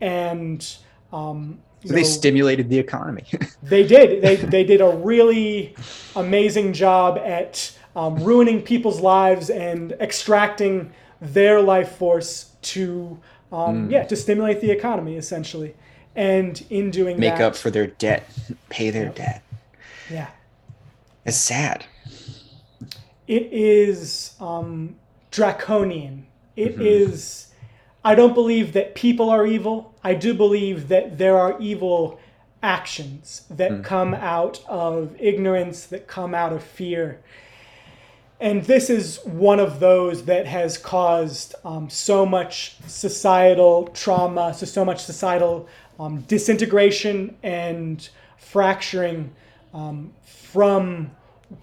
and um, so they know, stimulated the economy. they did. They, they did a really amazing job at um, ruining people's lives and extracting their life force to um, mm. yeah to stimulate the economy essentially. And in doing make that, up for their debt, pay their debt. Yeah, it's sad. It it is um, draconian. It mm-hmm. is. I don't believe that people are evil. I do believe that there are evil actions that mm. come out of ignorance, that come out of fear. And this is one of those that has caused um, so much societal trauma, so so much societal um, disintegration and fracturing um, from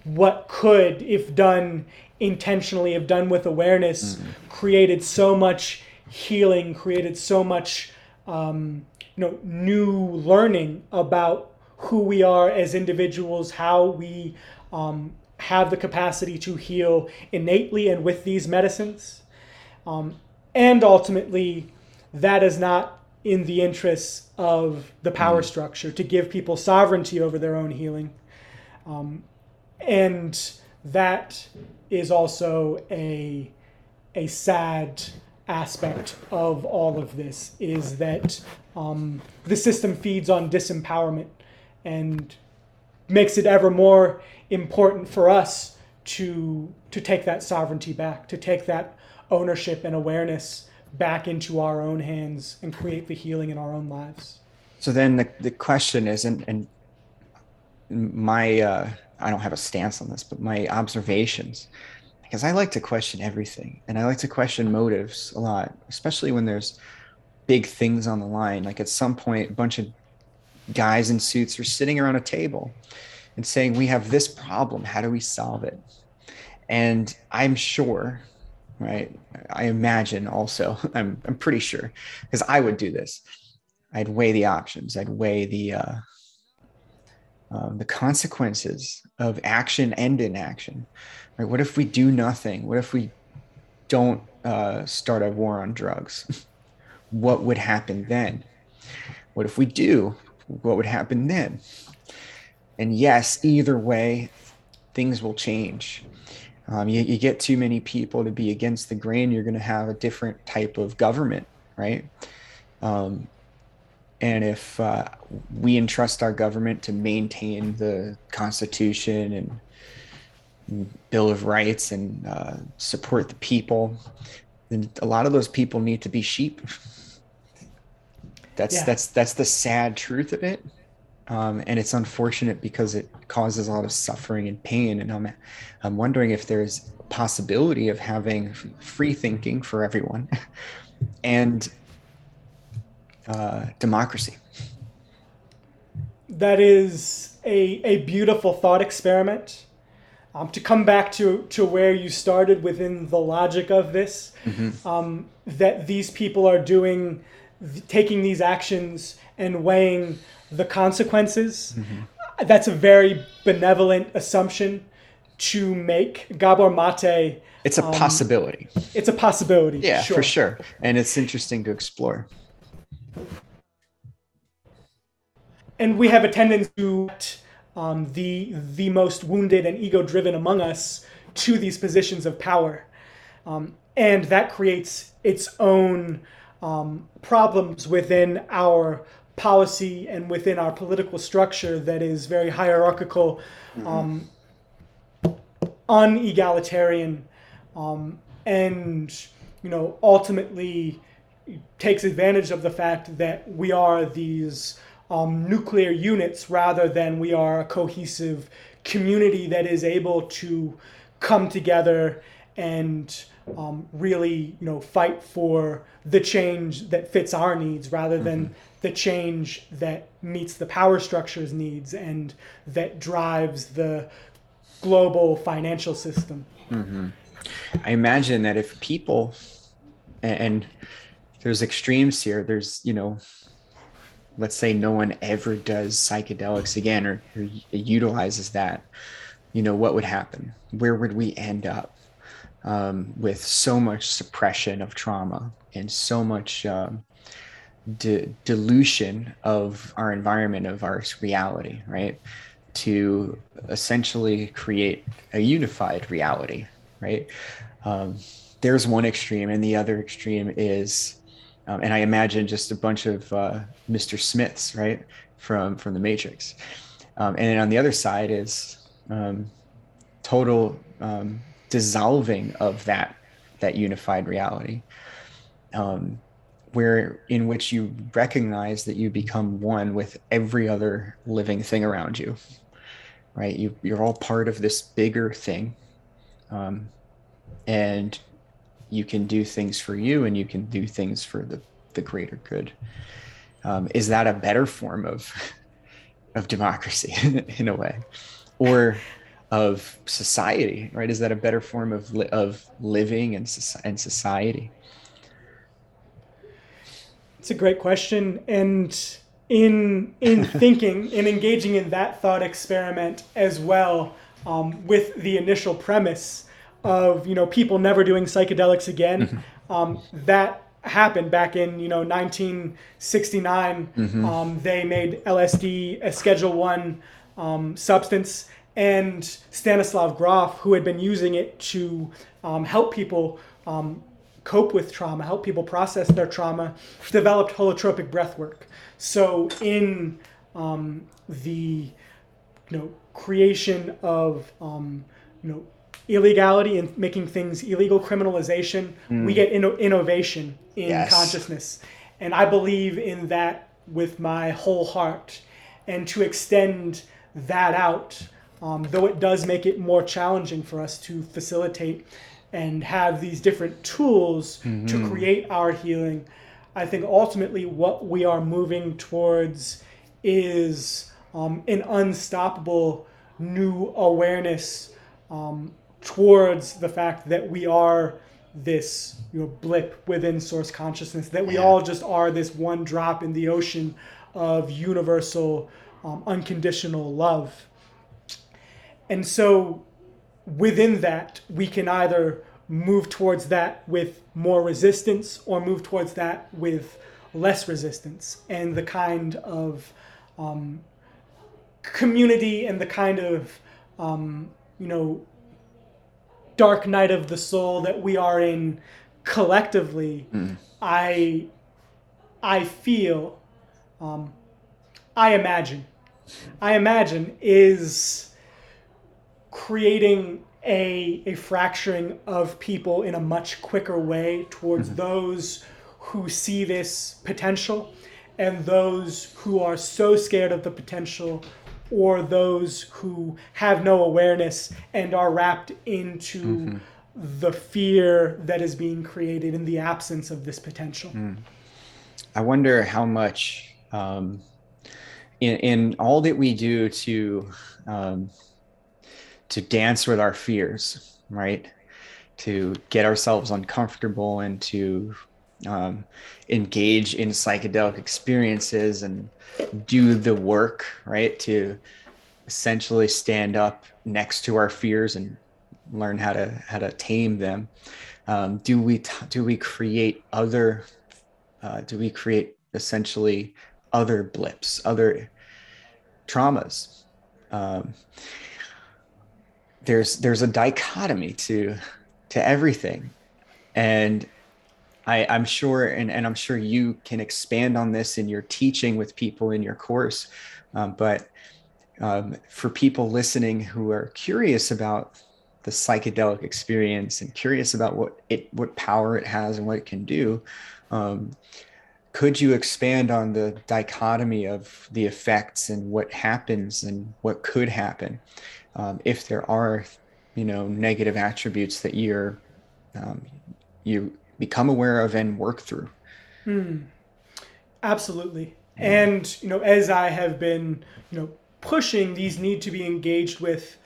what could, if done intentionally, have done with awareness, mm-hmm. created so much healing, created so much um, you know new learning about who we are as individuals, how we um, have the capacity to heal innately and with these medicines, um, and ultimately that is not in the interests of the power mm. structure to give people sovereignty over their own healing. Um, and that is also a, a sad aspect of all of this is that um, the system feeds on disempowerment and makes it ever more important for us to to take that sovereignty back, to take that ownership and awareness back into our own hands and create the healing in our own lives. So then the, the question is, and, and my, uh, I don't have a stance on this, but my observations, because I like to question everything and I like to question motives a lot, especially when there's big things on the line. Like at some point, a bunch of guys in suits are sitting around a table and saying, We have this problem. How do we solve it? And I'm sure right? I imagine also, I'm, I'm pretty sure, because I would do this. I'd weigh the options. I'd weigh the uh, um, the consequences of action and inaction. Right? What if we do nothing? What if we don't uh, start a war on drugs? what would happen then? What if we do? What would happen then? And yes, either way, things will change. Um, you, you get too many people to be against the grain, you're going to have a different type of government, right? Um, and if uh, we entrust our government to maintain the Constitution and Bill of Rights and uh, support the people, then a lot of those people need to be sheep. That's yeah. that's that's the sad truth of it. Um, and it's unfortunate because it causes a lot of suffering and pain. And I'm, I'm wondering if there's a possibility of having free thinking for everyone and uh, democracy. That is a, a beautiful thought experiment. Um, to come back to, to where you started within the logic of this, mm-hmm. um, that these people are doing, taking these actions and weighing the consequences. Mm-hmm. That's a very benevolent assumption to make. Gabor Mate. It's a um, possibility. It's a possibility. Yeah, sure. for sure. And it's interesting to explore. And we have a tendency to um, the the most wounded and ego driven among us to these positions of power, um, and that creates its own um, problems within our policy and within our political structure that is very hierarchical, mm-hmm. um, unegalitarian, um, and you know ultimately takes advantage of the fact that we are these um, nuclear units rather than we are a cohesive community that is able to come together and um, really you know fight for the change that fits our needs rather than mm-hmm the change that meets the power structure's needs and that drives the global financial system. Mm-hmm. I imagine that if people, and there's extremes here, there's, you know, let's say no one ever does psychedelics again or, or utilizes that, you know, what would happen? Where would we end up? Um, with so much suppression of trauma and so much um, de- dilution of our environment, of our reality, right? To essentially create a unified reality, right? Um, there's one extreme, and the other extreme is, um, and I imagine just a bunch of uh, Mr. Smiths, right, from from the Matrix, um, and then on the other side is um, total um, dissolving of that that unified reality. Um, where in which you recognize that you become one with every other living thing around you right? You, you're all part of this bigger thing. Um, and you can do things for you and you can do things for the, the greater good. Um, is that a better form of of democracy in a way? Or of society right? Is that a better form of li- of living and, and society? It's a great question, and in in thinking in engaging in that thought experiment as well, um, with the initial premise of you know people never doing psychedelics again, mm-hmm. um, that happened back in you know 1969. Mm-hmm. Um, they made LSD a Schedule One um, substance, and Stanislav Grof, who had been using it to um, help people um, cope with trauma, help people process their trauma, developed holotropic breath work. So in um, the you know creation of um, you know illegality and making things illegal, criminalization, mm. we get inno- innovation in yes. consciousness, and I believe in that with my whole heart, and to extend that out. Um, though it does make it more challenging for us to facilitate and have these different tools mm-hmm. to create our healing. I think ultimately what we are moving towards is um, an unstoppable new awareness um, towards the fact that we are this you know blip within source consciousness that we yeah. all just are this one drop in the ocean of universal um, unconditional love and so within that, we can either move towards that with more resistance or move towards that with less resistance and the kind of um, community and the kind of um, you know dark night of the soul that we are in collectively mm. i i feel um, i imagine i imagine is creating a, a fracturing of people in a much quicker way towards mm-hmm. those who see this potential and those who are so scared of the potential or those who have no awareness and are wrapped into mm-hmm. the fear that is being created in the absence of this potential. Mm. I wonder how much um, in, in all that we do to um, to dance with our fears, right? To get ourselves uncomfortable and to um, engage in psychedelic experiences and do the work, right? To essentially stand up next to our fears and learn how to how to tame them. Um, do we t- do we create other? Uh, do we create essentially other blips, other traumas? Um, there's there's a dichotomy to to everything and I, I'm sure, and, and I'm sure you can expand on this in your teaching with people in your course. Um, but um, for people listening who are curious about the psychedelic experience and curious about what it, what power it has and what it can do, um, could you expand on the dichotomy of the effects and what happens and what could happen? um, if there are you know negative attributes that you're um, you become aware of and work through. Mm, absolutely. And you know as i have been you know pushing these need to be engaged with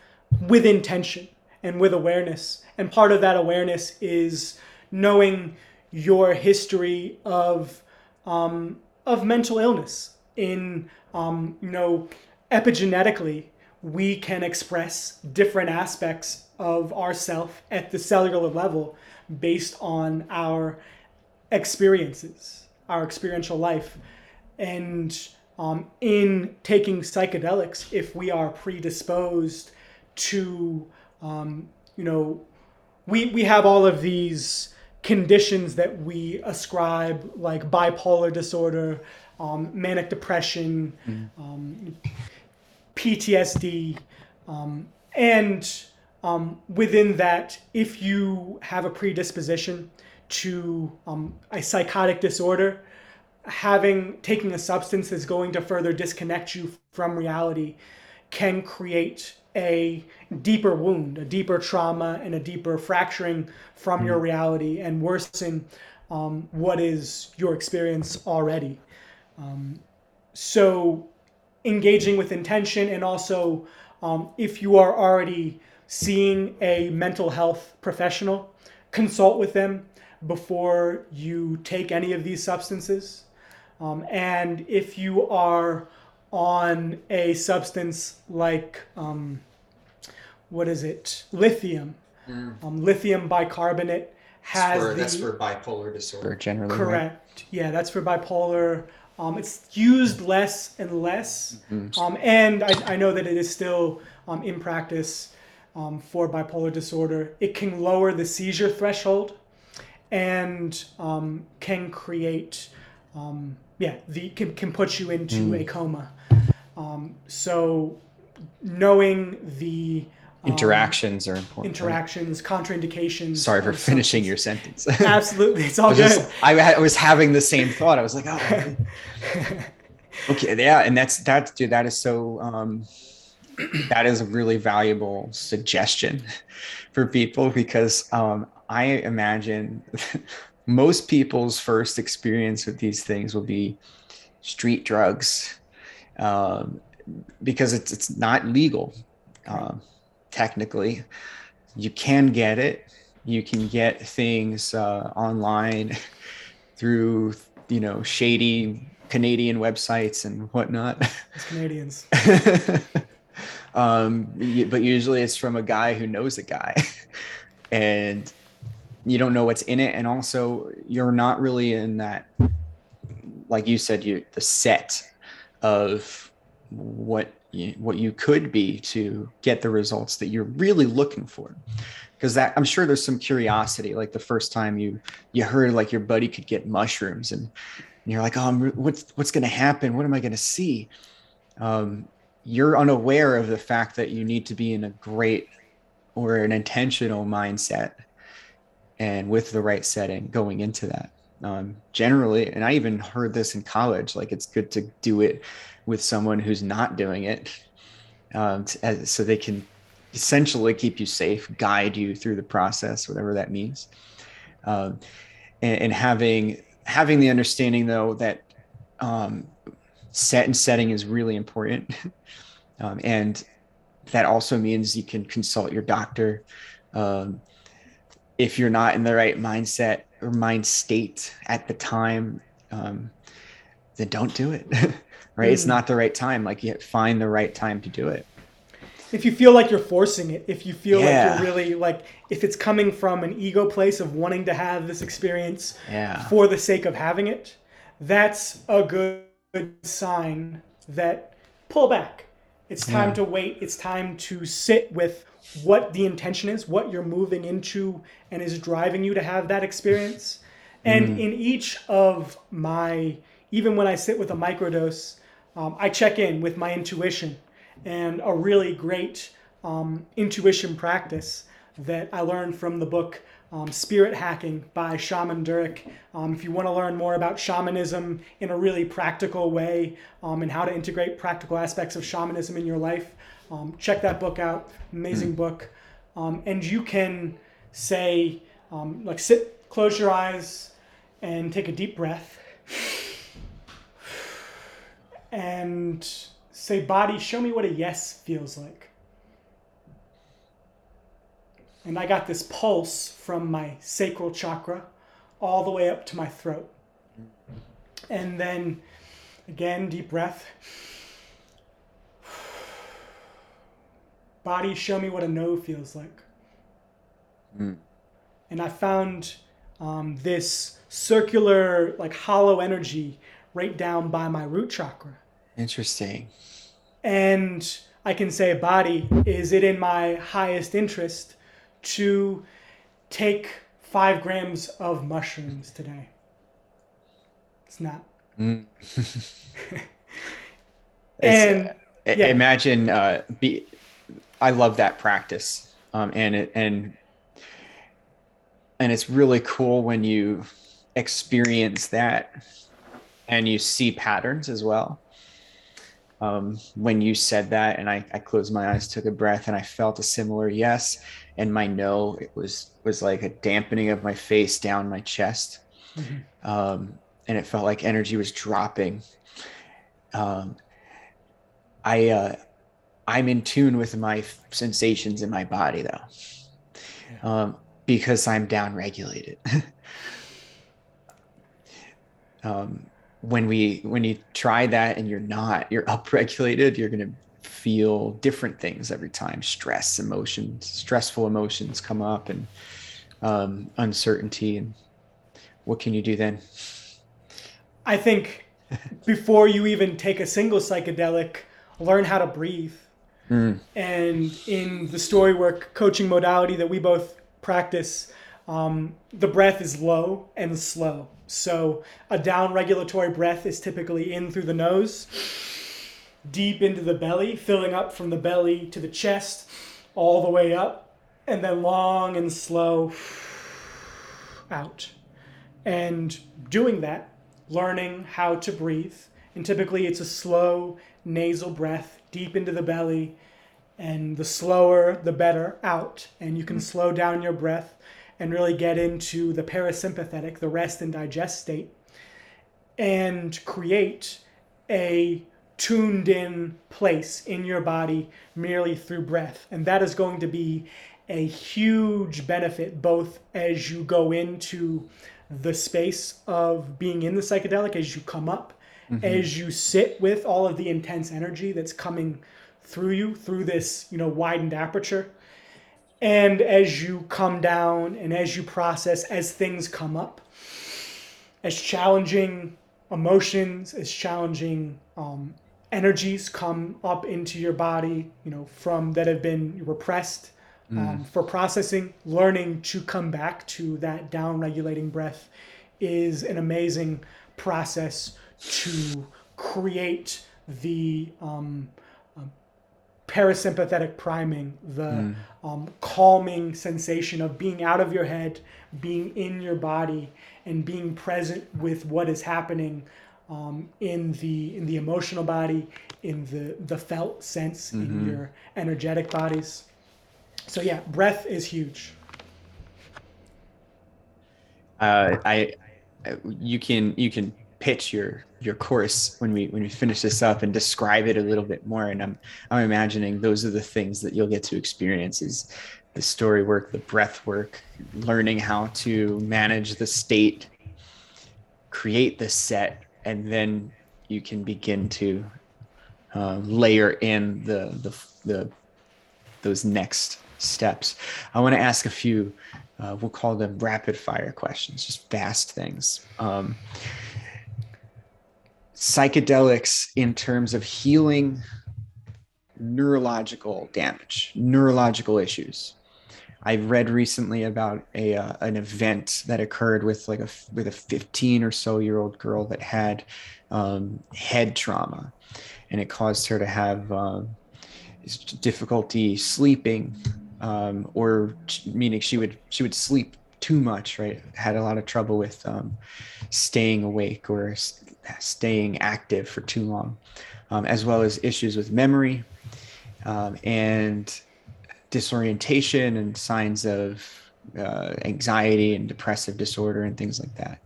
with intention and with awareness. And part of that awareness is knowing your history of um, of mental illness. In um, you know epigenetically we can express different aspects of ourself at the cellular level based on our experiences, our experiential life. And um, in taking psychedelics, if we are predisposed to, um, you know, we, we have all of these conditions that we ascribe, like bipolar disorder, um, manic depression, mm. PTSD, um, and um, within that, if you have a predisposition to um, a psychotic disorder, having taking a substance that's going to further disconnect you from reality can create a deeper wound, a deeper trauma, and a deeper fracturing from mm. your reality and worsen um, what is your experience already. Um, so, engaging with intention, and also um, if you are already seeing a mental health professional, consult with them before you take any of these substances. Um, and if you are on a substance like, um, what is it, lithium, mm. um, lithium bicarbonate has for, the, that's for bipolar disorder generally. Correct. Right? Yeah, that's for bipolar. Um, it's used less and less, mm-hmm. um, and I, I, know that it is still um, in practice um, for bipolar disorder. It can lower the seizure threshold, and um, can create, um, yeah, the can, can put you into mm. a coma. so, knowing the interactions are important. Interactions, contraindications. Sorry for finishing your sentence. Absolutely, it's all I good. Just, I, I, was having the same thought. I was like, oh. okay, yeah, and that's that, dude. That is so. Um, that is a really valuable suggestion for people because um, I imagine most people's first experience with these things will be street drugs um, because it's it's not legal. Um, technically. You can get it. You can get things uh, online through, you know, shady Canadian websites and whatnot. It's Canadians. Um, but usually it's from a guy who knows a guy. and you don't know what's in it. And also, you're not really in that, like you said, you the set of what what you could be to get the results that you're really looking for because that i'm sure there's some curiosity like the first time you you heard like your buddy could get mushrooms and, and you're like oh I'm, what's what's going to happen what am i going to see um, you're unaware of the fact that you need to be in a great or an intentional mindset and with the right setting going into that. Um, generally and i even heard this in college like it's good to do it with someone who's not doing it um, to, so they can essentially keep you safe guide you through the process whatever that means. Um, and, and, having having the understanding though that um, set and setting is really important um, and that also means you can consult your doctor um, if you're not in the right mindset or mind state at the time um, then don't do it right? Mm. It's not the right time. Like you find the right time to do it. If you feel like you're forcing it, if you feel yeah. like you're really like, if it's coming from an ego place of wanting to have this experience yeah. for the sake of having it, that's a good sign that pull back. It's time yeah. to wait. It's time to sit with what the intention is, what you're moving into, and is driving you to have that experience. And mm. in each of my, even when I sit with a microdose, um, I check in with my intuition and a really great um, intuition practice that I learned from the book um, Spirit Hacking by Shaman Durek. Um, if you want to learn more about shamanism in a really practical way um, and how to integrate practical aspects of shamanism in your life, um, check that book out. Amazing mm. book. and you can say, like, sit, close your eyes, and take a deep breath and say, Body, show me what a yes feels like. And I got this pulse from my sacral chakra all the way up to my throat. And then again, deep breath. Body, show me what a no feels like. Mm. And I found um, this circular, like hollow energy right down by my root chakra. Interesting. And I can say, body, is it in my highest interest to take five grams of mushrooms today? It's not. Mm. and uh, yeah. imagine, uh, be, I love that practice um, and it and and it's really cool when you experience that and you see patterns as well um, when you said that and I, I closed my eyes took a breath and i felt a similar yes and my no it was was like a dampening of my face down my chest mm-hmm. um, and it felt like energy was dropping um, i uh, i'm in tune with my sensations in my body though yeah. um, because i'm down regulated um, when we when you try that and you're not you're upregulated you're going to feel different things every time. Stress emotions stressful emotions come up and um, uncertainty and what can you do then? I think before you even take a single psychedelic learn how to breathe. Mm. and in the story work coaching modality that we both practice um, the breath is low and slow so a down regulatory breath is typically in through the nose, deep into the belly, filling up from the belly to the chest, all the way up, and then long and slow out. And doing that, learning how to breathe. And typically it's a slow nasal breath deep into the belly, and the slower, the better out. And you can mm. slow down your breath and really get into the parasympathetic, the rest and digest state, and create a tuned in place in your body merely through breath. And that is going to be a huge benefit both as you go into the space of being in the psychedelic, as you come up, mm-hmm. as you sit with all of the intense energy that's coming through you through this, you know, widened aperture and as you come down and as you process, as things come up, as challenging emotions, as challenging um, energies come up into your body, you know, from that have been repressed um, mm. for processing, learning to come back to that down regulating breath is an amazing process to create the um, parasympathetic priming, the mm. um, calming sensation of being out of your head, being in your body, and being present with what is happening um, in the in the emotional body, in the the felt sense mm-hmm. in your energetic bodies. So yeah, breath is huge. Uh, I, you can you can pitch your your course when we when we finish this up and describe it a little bit more. And i'm i'm imagining those are the things that you'll get to experience is the story work the breath work learning how to manage the state create the set and then you can begin to uh, layer in the, the the those next steps. I want to ask a few uh, we'll call them rapid fire questions just fast things. Um, psychedelics in terms of healing neurological damage, neurological issues. I've read recently about a uh, an event that occurred with like a with a 15 or so year old girl that had um, head trauma, and it caused her to have um, difficulty sleeping, um, or meaning she would she would sleep too much. Right, had a lot of trouble with um, staying awake or staying active for too long, um, as well as issues with memory um, and disorientation and signs of uh, anxiety and depressive disorder and things like that.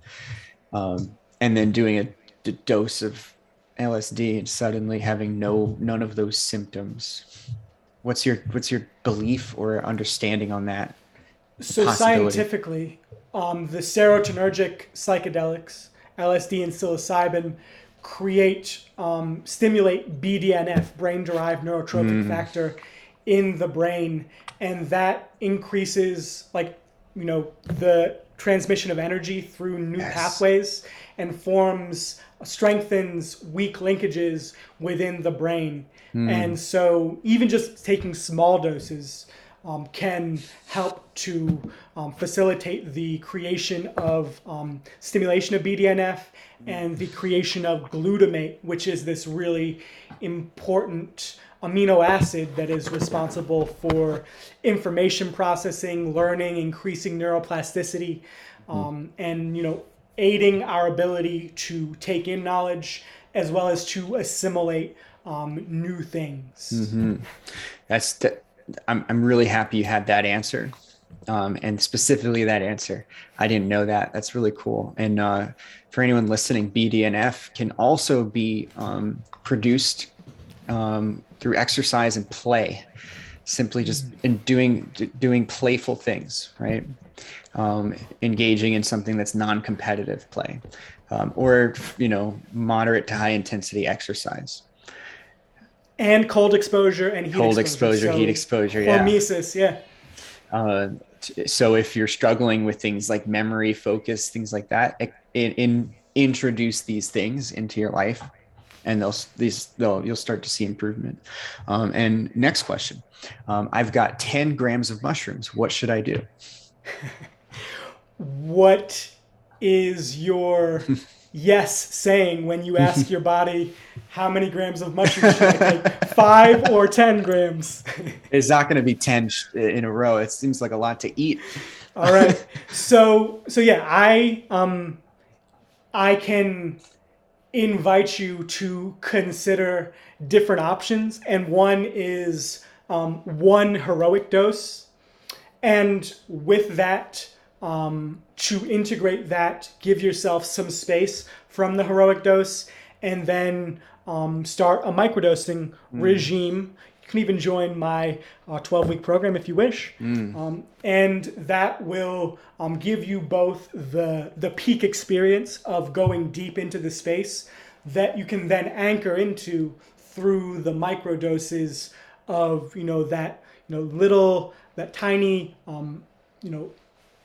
Um, and then doing a, a dose of LSD and suddenly having no none of those symptoms. What's your what's your belief or understanding on that? So scientifically, um, the serotonergic psychedelics LSD and psilocybin create um, stimulate BDNF, brain derived neurotrophic mm. factor, in the brain, and that increases like you know the transmission of energy through new yes. pathways and forms strengthens weak linkages within the brain. Mm. And so even just taking small doses um, can help to um, facilitate the creation of um, stimulation of BDNF and the creation of glutamate, which is this really important amino acid that is responsible for information processing, learning, increasing neuroplasticity, um, and you know aiding our ability to take in knowledge as well as to assimilate um, new things. Mm-hmm. That's the, I'm I'm really happy you had that answer, um, and specifically that answer. I didn't know that. That's really cool. And uh, for anyone listening, BDNF can also be um, produced um, through exercise and play, simply just mm-hmm. in doing doing playful things, right? Um, engaging in something that's non-competitive play, um, or you know, moderate to high intensity exercise and cold exposure and heat exposure. cold exposure, exposure so heat exposure, yeah. Hormesis, yeah. Uh, so if you're struggling with things like memory, focus, things like that, in, in introduce these things into your life, and they'll these they'll you'll start to see improvement. Um, and next question, um, I've got 10 grams of mushrooms. What should I do? what is your yes saying when you ask your body how many grams of mushrooms should I take, five or ten grams? it's not going to be ten in a row. It seems like a lot to eat. All right. So so yeah, I um I can invite you to consider different options, and one is um, one heroic dose, and with that um, to integrate that, give yourself some space from the heroic dose, and then um, start a microdosing mm. regime. You can even join my 12 uh, week program if you wish. Mm. Um, and that will um, give you both the, the peak experience of going deep into the space that you can then anchor into through the microdoses of, you know, that, you know, little, that tiny, um, you know,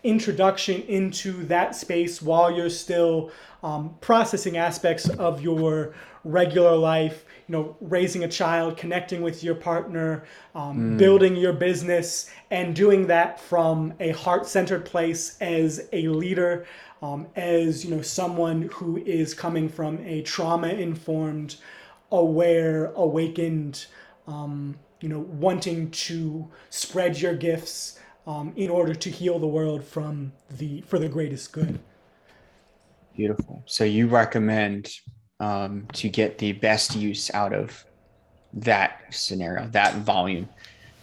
introduction into that space while you're still um, processing aspects of your regular life you know raising a child connecting with your partner um, mm. building your business and doing that from a heart-centered place as a leader um, as you know someone who is coming from a trauma-informed aware awakened um, you know wanting to spread your gifts um, in order to heal the world from the for the greatest good. Beautiful. So you recommend um, to get the best use out of that scenario, that volume.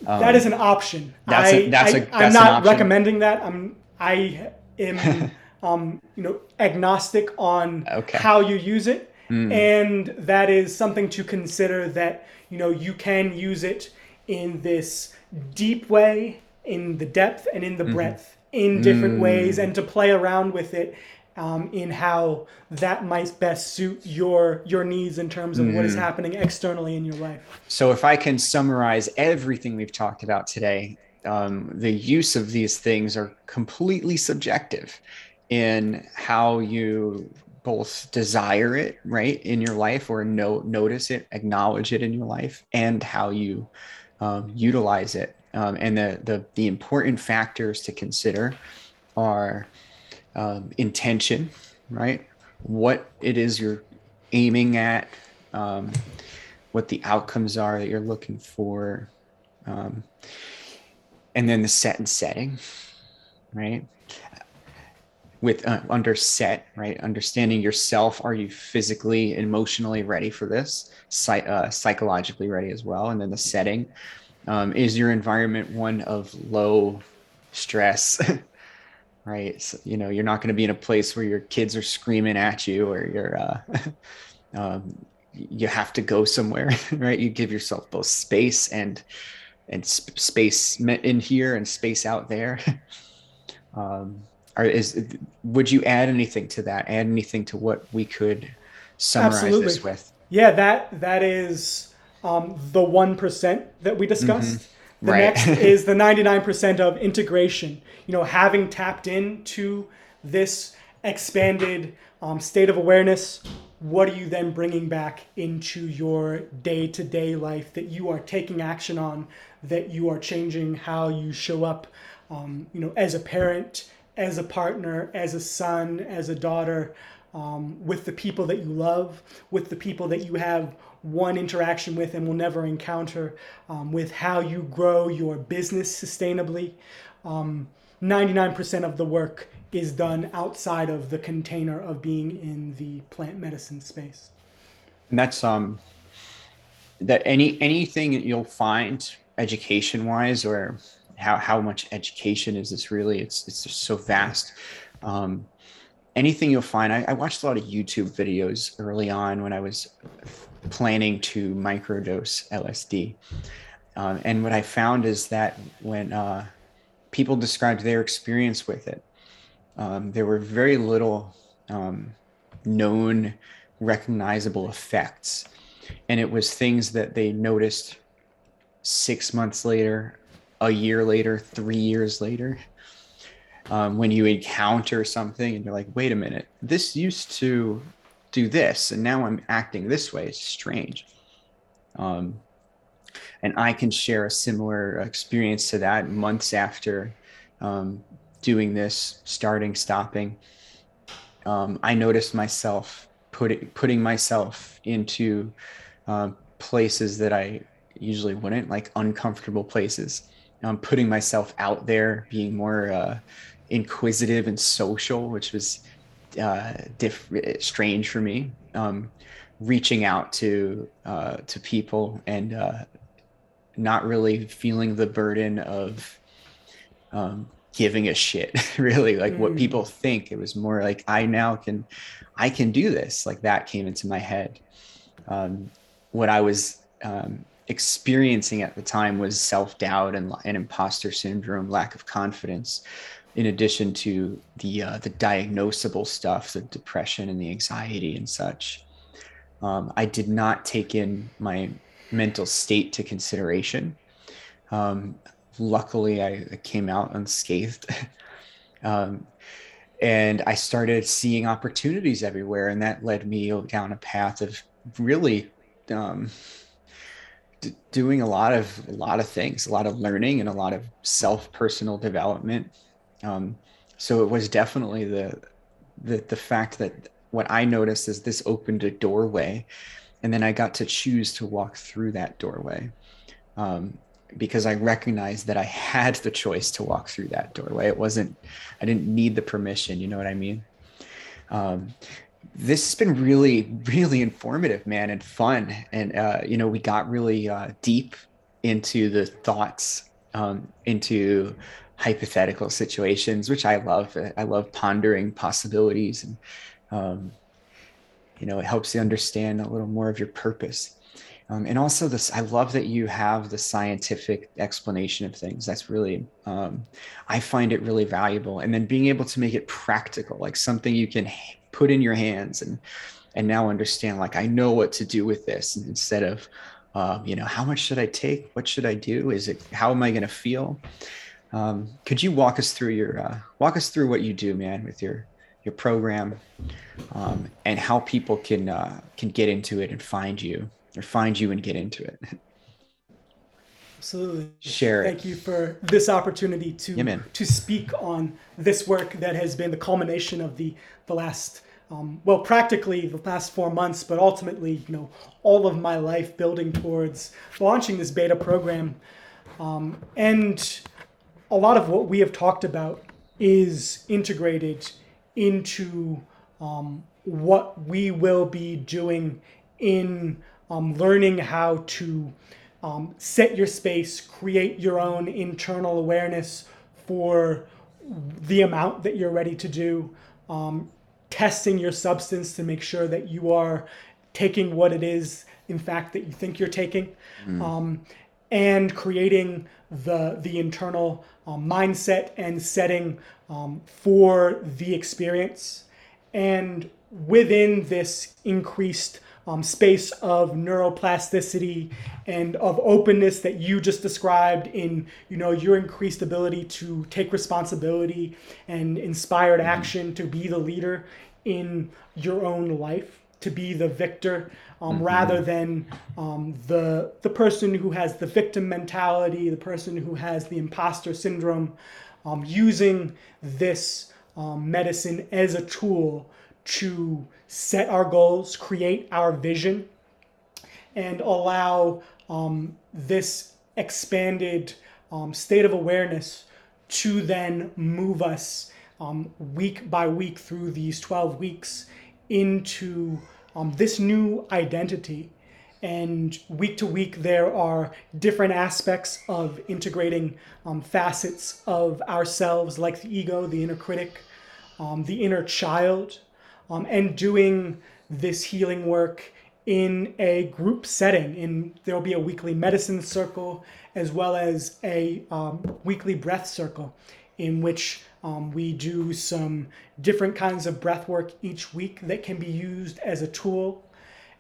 Um, that is an option. That's a, that's I, a, that's I'm not recommending that. I'm I am um, you know agnostic on okay. how you use it, mm. and that is something to consider. That you know you can use it in this deep way in the depth and in the mm-hmm. breadth in different mm. ways and to play around with it um, in how that might best suit your your needs in terms of mm. what is mm-hmm. happening externally in your life. So, if I can summarize everything we've talked about today, um, the use of these things are completely subjective in how you both desire it right in your life or no, notice it acknowledge it in your life and how you um, utilize it um, and the, the, the important factors to consider are um, intention, right? What it is you're aiming at, um, what the outcomes are that you're looking for, um, and then the set and setting, right? With uh, under set, right? Understanding yourself. Are you physically, emotionally ready for this? Psy- uh, psychologically ready as well. And then the setting um, is your environment one of low stress? right. So, you know, you're not going to be in a place where your kids are screaming at you or you're, uh, um, you have to go somewhere, right? You give yourself both space and, and sp- space in here and space out there. um, are, is, would you add anything to that? Add anything to what we could summarize Absolutely. this with? Yeah, that, that is, um, the 1% that we discussed. Mm-hmm. The right. next is the 99% of integration. You know, having tapped into this expanded um, state of awareness, what are you then bringing back into your day to day life that you are taking action on, that you are changing how you show up, um, you know, as a parent, as a partner, as a son, as a daughter, um, with the people that you love, with the people that you have one interaction with and will never encounter um, with how you grow your business sustainably. Um, 99% of the work is done outside of the container of being in the plant medicine space. And that's um that any anything you'll find education wise or how how much education is this really it's it's just so vast um anything you'll find I, I watched a lot of youtube videos early on when i was planning to microdose lsd um, and what i found is that when uh, people described their experience with it um, there were very little um, known recognizable effects. And it was things that they noticed six months later a year later three years later um, when you encounter something and you're like wait a minute. This used to do this and now i'm acting this way. It's strange. Um, and i can share a similar experience to that months after um, doing this starting stopping. Um, i noticed myself putting putting myself into uh, places that I usually wouldn't, like uncomfortable places. Um, putting myself out there, being more uh, inquisitive and social, which was uh, diff- strange for me. Um, reaching out to uh, to people and uh, not really feeling the burden of um, giving a shit really like mm. what people think it was more like i now can i can do this like that came into my head um, what i was um, experiencing at the time was self-doubt and, and imposter syndrome lack of confidence in addition to the uh, the diagnosable stuff the depression and the anxiety and such um, i did not take in my mental state to consideration um, luckily I, came out unscathed. um, and I started seeing opportunities everywhere, and that led me down a path of really um, d- doing a lot of a lot of things, a lot of learning, and a lot of self personal development. Um, so it was definitely the the the fact that what I noticed is this opened a doorway, and then I got to choose to walk through that doorway. Um, because I recognized that I had the choice to walk through that doorway. It wasn't, I didn't need the permission. You know what I mean? Um, this has been really, really informative, man, and fun. And, uh, you know, we got really uh, deep into the thoughts, um, into hypothetical situations, which I love. I love pondering possibilities and, um, you know, it helps you understand a little more of your purpose. Um, and also this, I love that you have the scientific explanation of things. That's really, um, I find it really valuable. And then being able to make it practical, like something you can put in your hands and, and now understand, like, I know what to do with this instead of, uh, you know, how much should I take? What should I do? Is it, how am I going to feel? Um, could you walk us through your, uh, walk us through what you do, man, with your, your program, um, and how people can, uh, can get into it and find you or find you and get into it. Absolutely. Share Thank you for this opportunity to yeah, to speak on this work that has been the culmination of the the last um, well practically the past four months, but ultimately you know all of my life building towards launching this beta program, um, and a lot of what we have talked about is integrated into um, what we will be doing in um, learning how to um, set your space, create your own internal awareness for the amount that you're ready to do, um, testing your substance to make sure that you are taking what it is, in fact, that you think you're taking, mm. um, and creating the the internal um, mindset and setting um, for the experience, and within this increased um, space of neuroplasticity and of openness that you just described in you know your increased ability to take responsibility and inspired mm-hmm. action to be the leader in your own life to be the victor um, mm-hmm. rather than um, the the person who has the victim mentality the person who has the imposter syndrome um, using this um, medicine as a tool to set our goals, create our vision, and allow um, this expanded um, state of awareness to then move us um, week by week through these 12 weeks into um, this new identity. And week to week, there are different aspects of integrating um, facets of ourselves, like the ego, the inner critic, um, the inner child, um, and doing this healing work in a group setting. In there will be a weekly medicine circle as well as a um, weekly breath circle, in which um, we do some different kinds of breath work each week that can be used as a tool,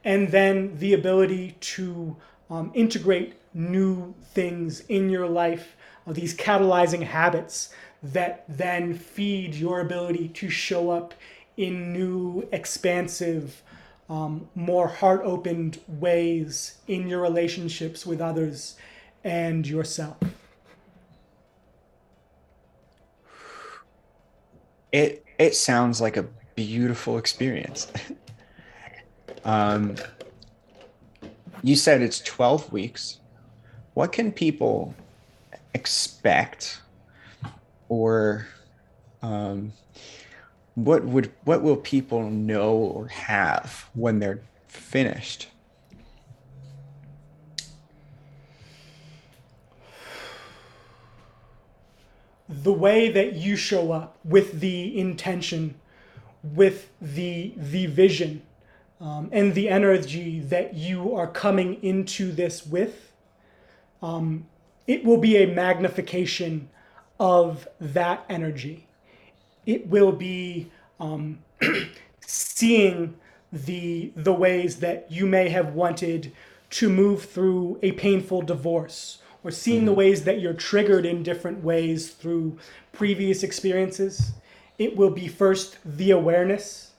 and then the ability to um, integrate new things in your life, uh, these catalyzing habits that then feed your ability to show up in new, expansive, um, more heart opened ways in your relationships with others and yourself. It it sounds like a beautiful experience. um, you said it's 12 weeks. What can people expect or um, what would what will people know or have when they're finished? The way that you show up with the intention, with the the vision, um, and the energy that you are coming into this with, um, it will be a magnification of that energy. It will be um, seeing the the ways that you may have wanted to move through a painful divorce or seeing mm-hmm. the ways that you're triggered in different ways through previous experiences it will be first the awareness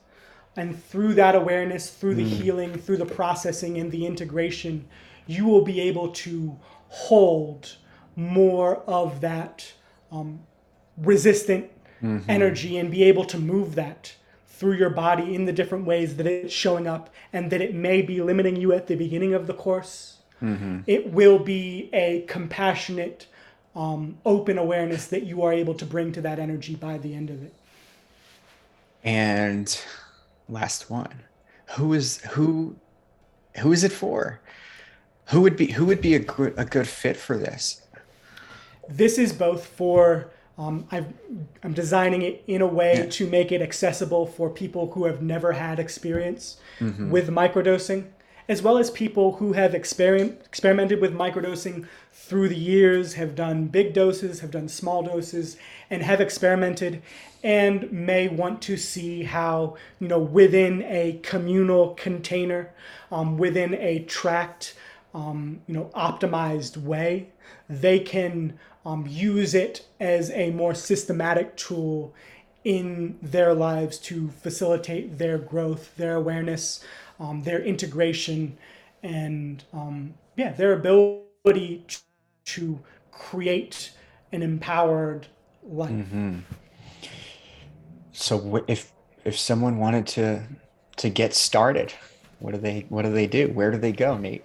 and through that awareness through the mm. healing through the processing and the integration you will be able to hold more of that um, resistant mm-hmm. energy and be able to move that through your body in the different ways that it's showing up and that it may be limiting you at the beginning of the course. Mm-hmm. It will be a compassionate, um, open awareness that you are able to bring to that energy by the end of it. And last one, who is who? Who is it for? Who would be who would be a good a good fit for this? This is both for um, i am designing it in a way yeah. to make it accessible for people who have never had experience mm-hmm. with microdosing, as well as people who have experiment, experimented with microdosing through the years, have done big doses, have done small doses, and have experimented and may want to see how, you know, within a communal container, um, within a tracked, um, you know, optimized way, they can um, use it as a more systematic tool in their lives to facilitate their growth, their awareness, um, their integration, and um, yeah, their ability to create an empowered life. Mm-hmm. So, if if someone wanted to to get started, what do they what do they do? Where do they go, Nate?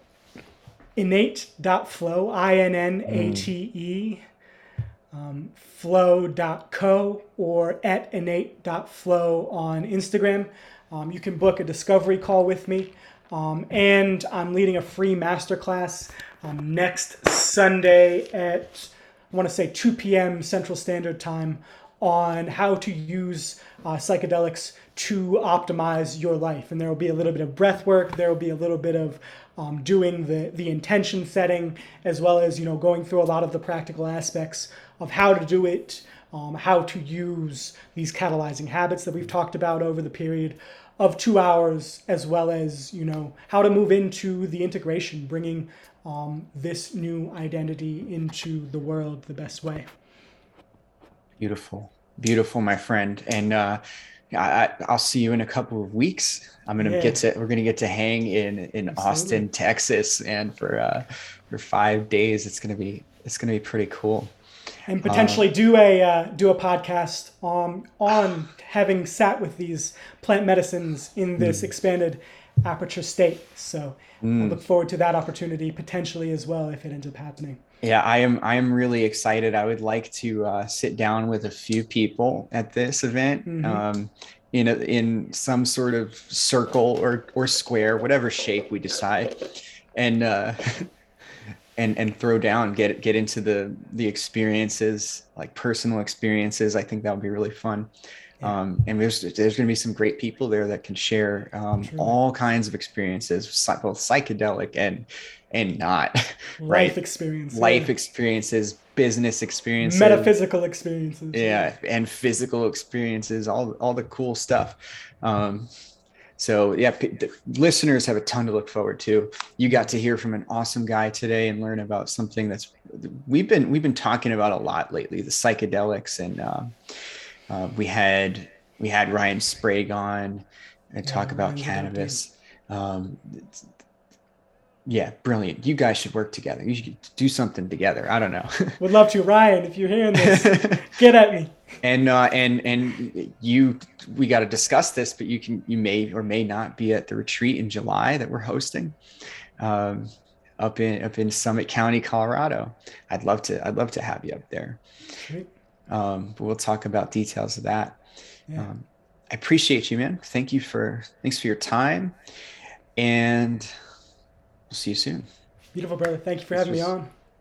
innate.flow, I N N A T E, um, flow.co or at innate.flow on Instagram. Um, you can book a discovery call with me. Um, and I'm leading a free masterclass um, next Sunday at, I want to say 2 p.m. Central Standard Time on how to use uh, psychedelics to optimize your life. And there will be a little bit of breath work, there will be a little bit of um, doing the, the intention setting, as well as you know going through a lot of the practical aspects of how to do it, um, how to use these catalyzing habits that we've talked about over the period of two hours, as well as you know how to move into the integration, bringing um, this new identity into the world the best way. Beautiful, beautiful, my friend, and. Uh, I, will see you in a couple of weeks. I'm gonna yeah. get to we're gonna get to hang in in Absolutely. Austin, Texas, and for uh, for five days. It's gonna be it's gonna be pretty cool. And potentially um, do a uh, do a podcast on on having sat with these plant medicines in this mm. expanded Aperture State. So mm. I look forward to that opportunity potentially as well if it ends up happening. Yeah, I am. I am really excited. I would like to uh, sit down with a few people at this event. Mm-hmm. Um, in a, in some sort of circle or or square, whatever shape we decide, and uh, and and throw down, get get into the the experiences, like personal experiences. I think that would be really fun. Yeah. Um, and there's there's going to be some great people there that can share um, all kinds of experiences, both psychedelic and and not life right? experiences, life experiences, business experiences, metaphysical experiences, yeah, and physical experiences, all all the cool stuff. Um, so yeah, p- listeners have a ton to look forward to. You got to hear from an awesome guy today and learn about something that's we've been we've been talking about a lot lately, the psychedelics, and uh, uh, we had we had Ryan Sprague on and yeah, talk about cannabis. Um, yeah, brilliant. You guys should work together. You should do something together. I don't know. Would love to, Ryan. If you're hearing this, get at me. And uh, and and you, we got to discuss this, but you can, you may or may not be at the retreat in July that we're hosting, um, up in up in Summit County, Colorado. I'd love to. I'd love to have you up there. Um, but we'll talk about details of that. Yeah. Um, I appreciate you, man. Thank you for thanks for your time, and. We'll see you soon. Beautiful, brother. Thank you for this having was, me on.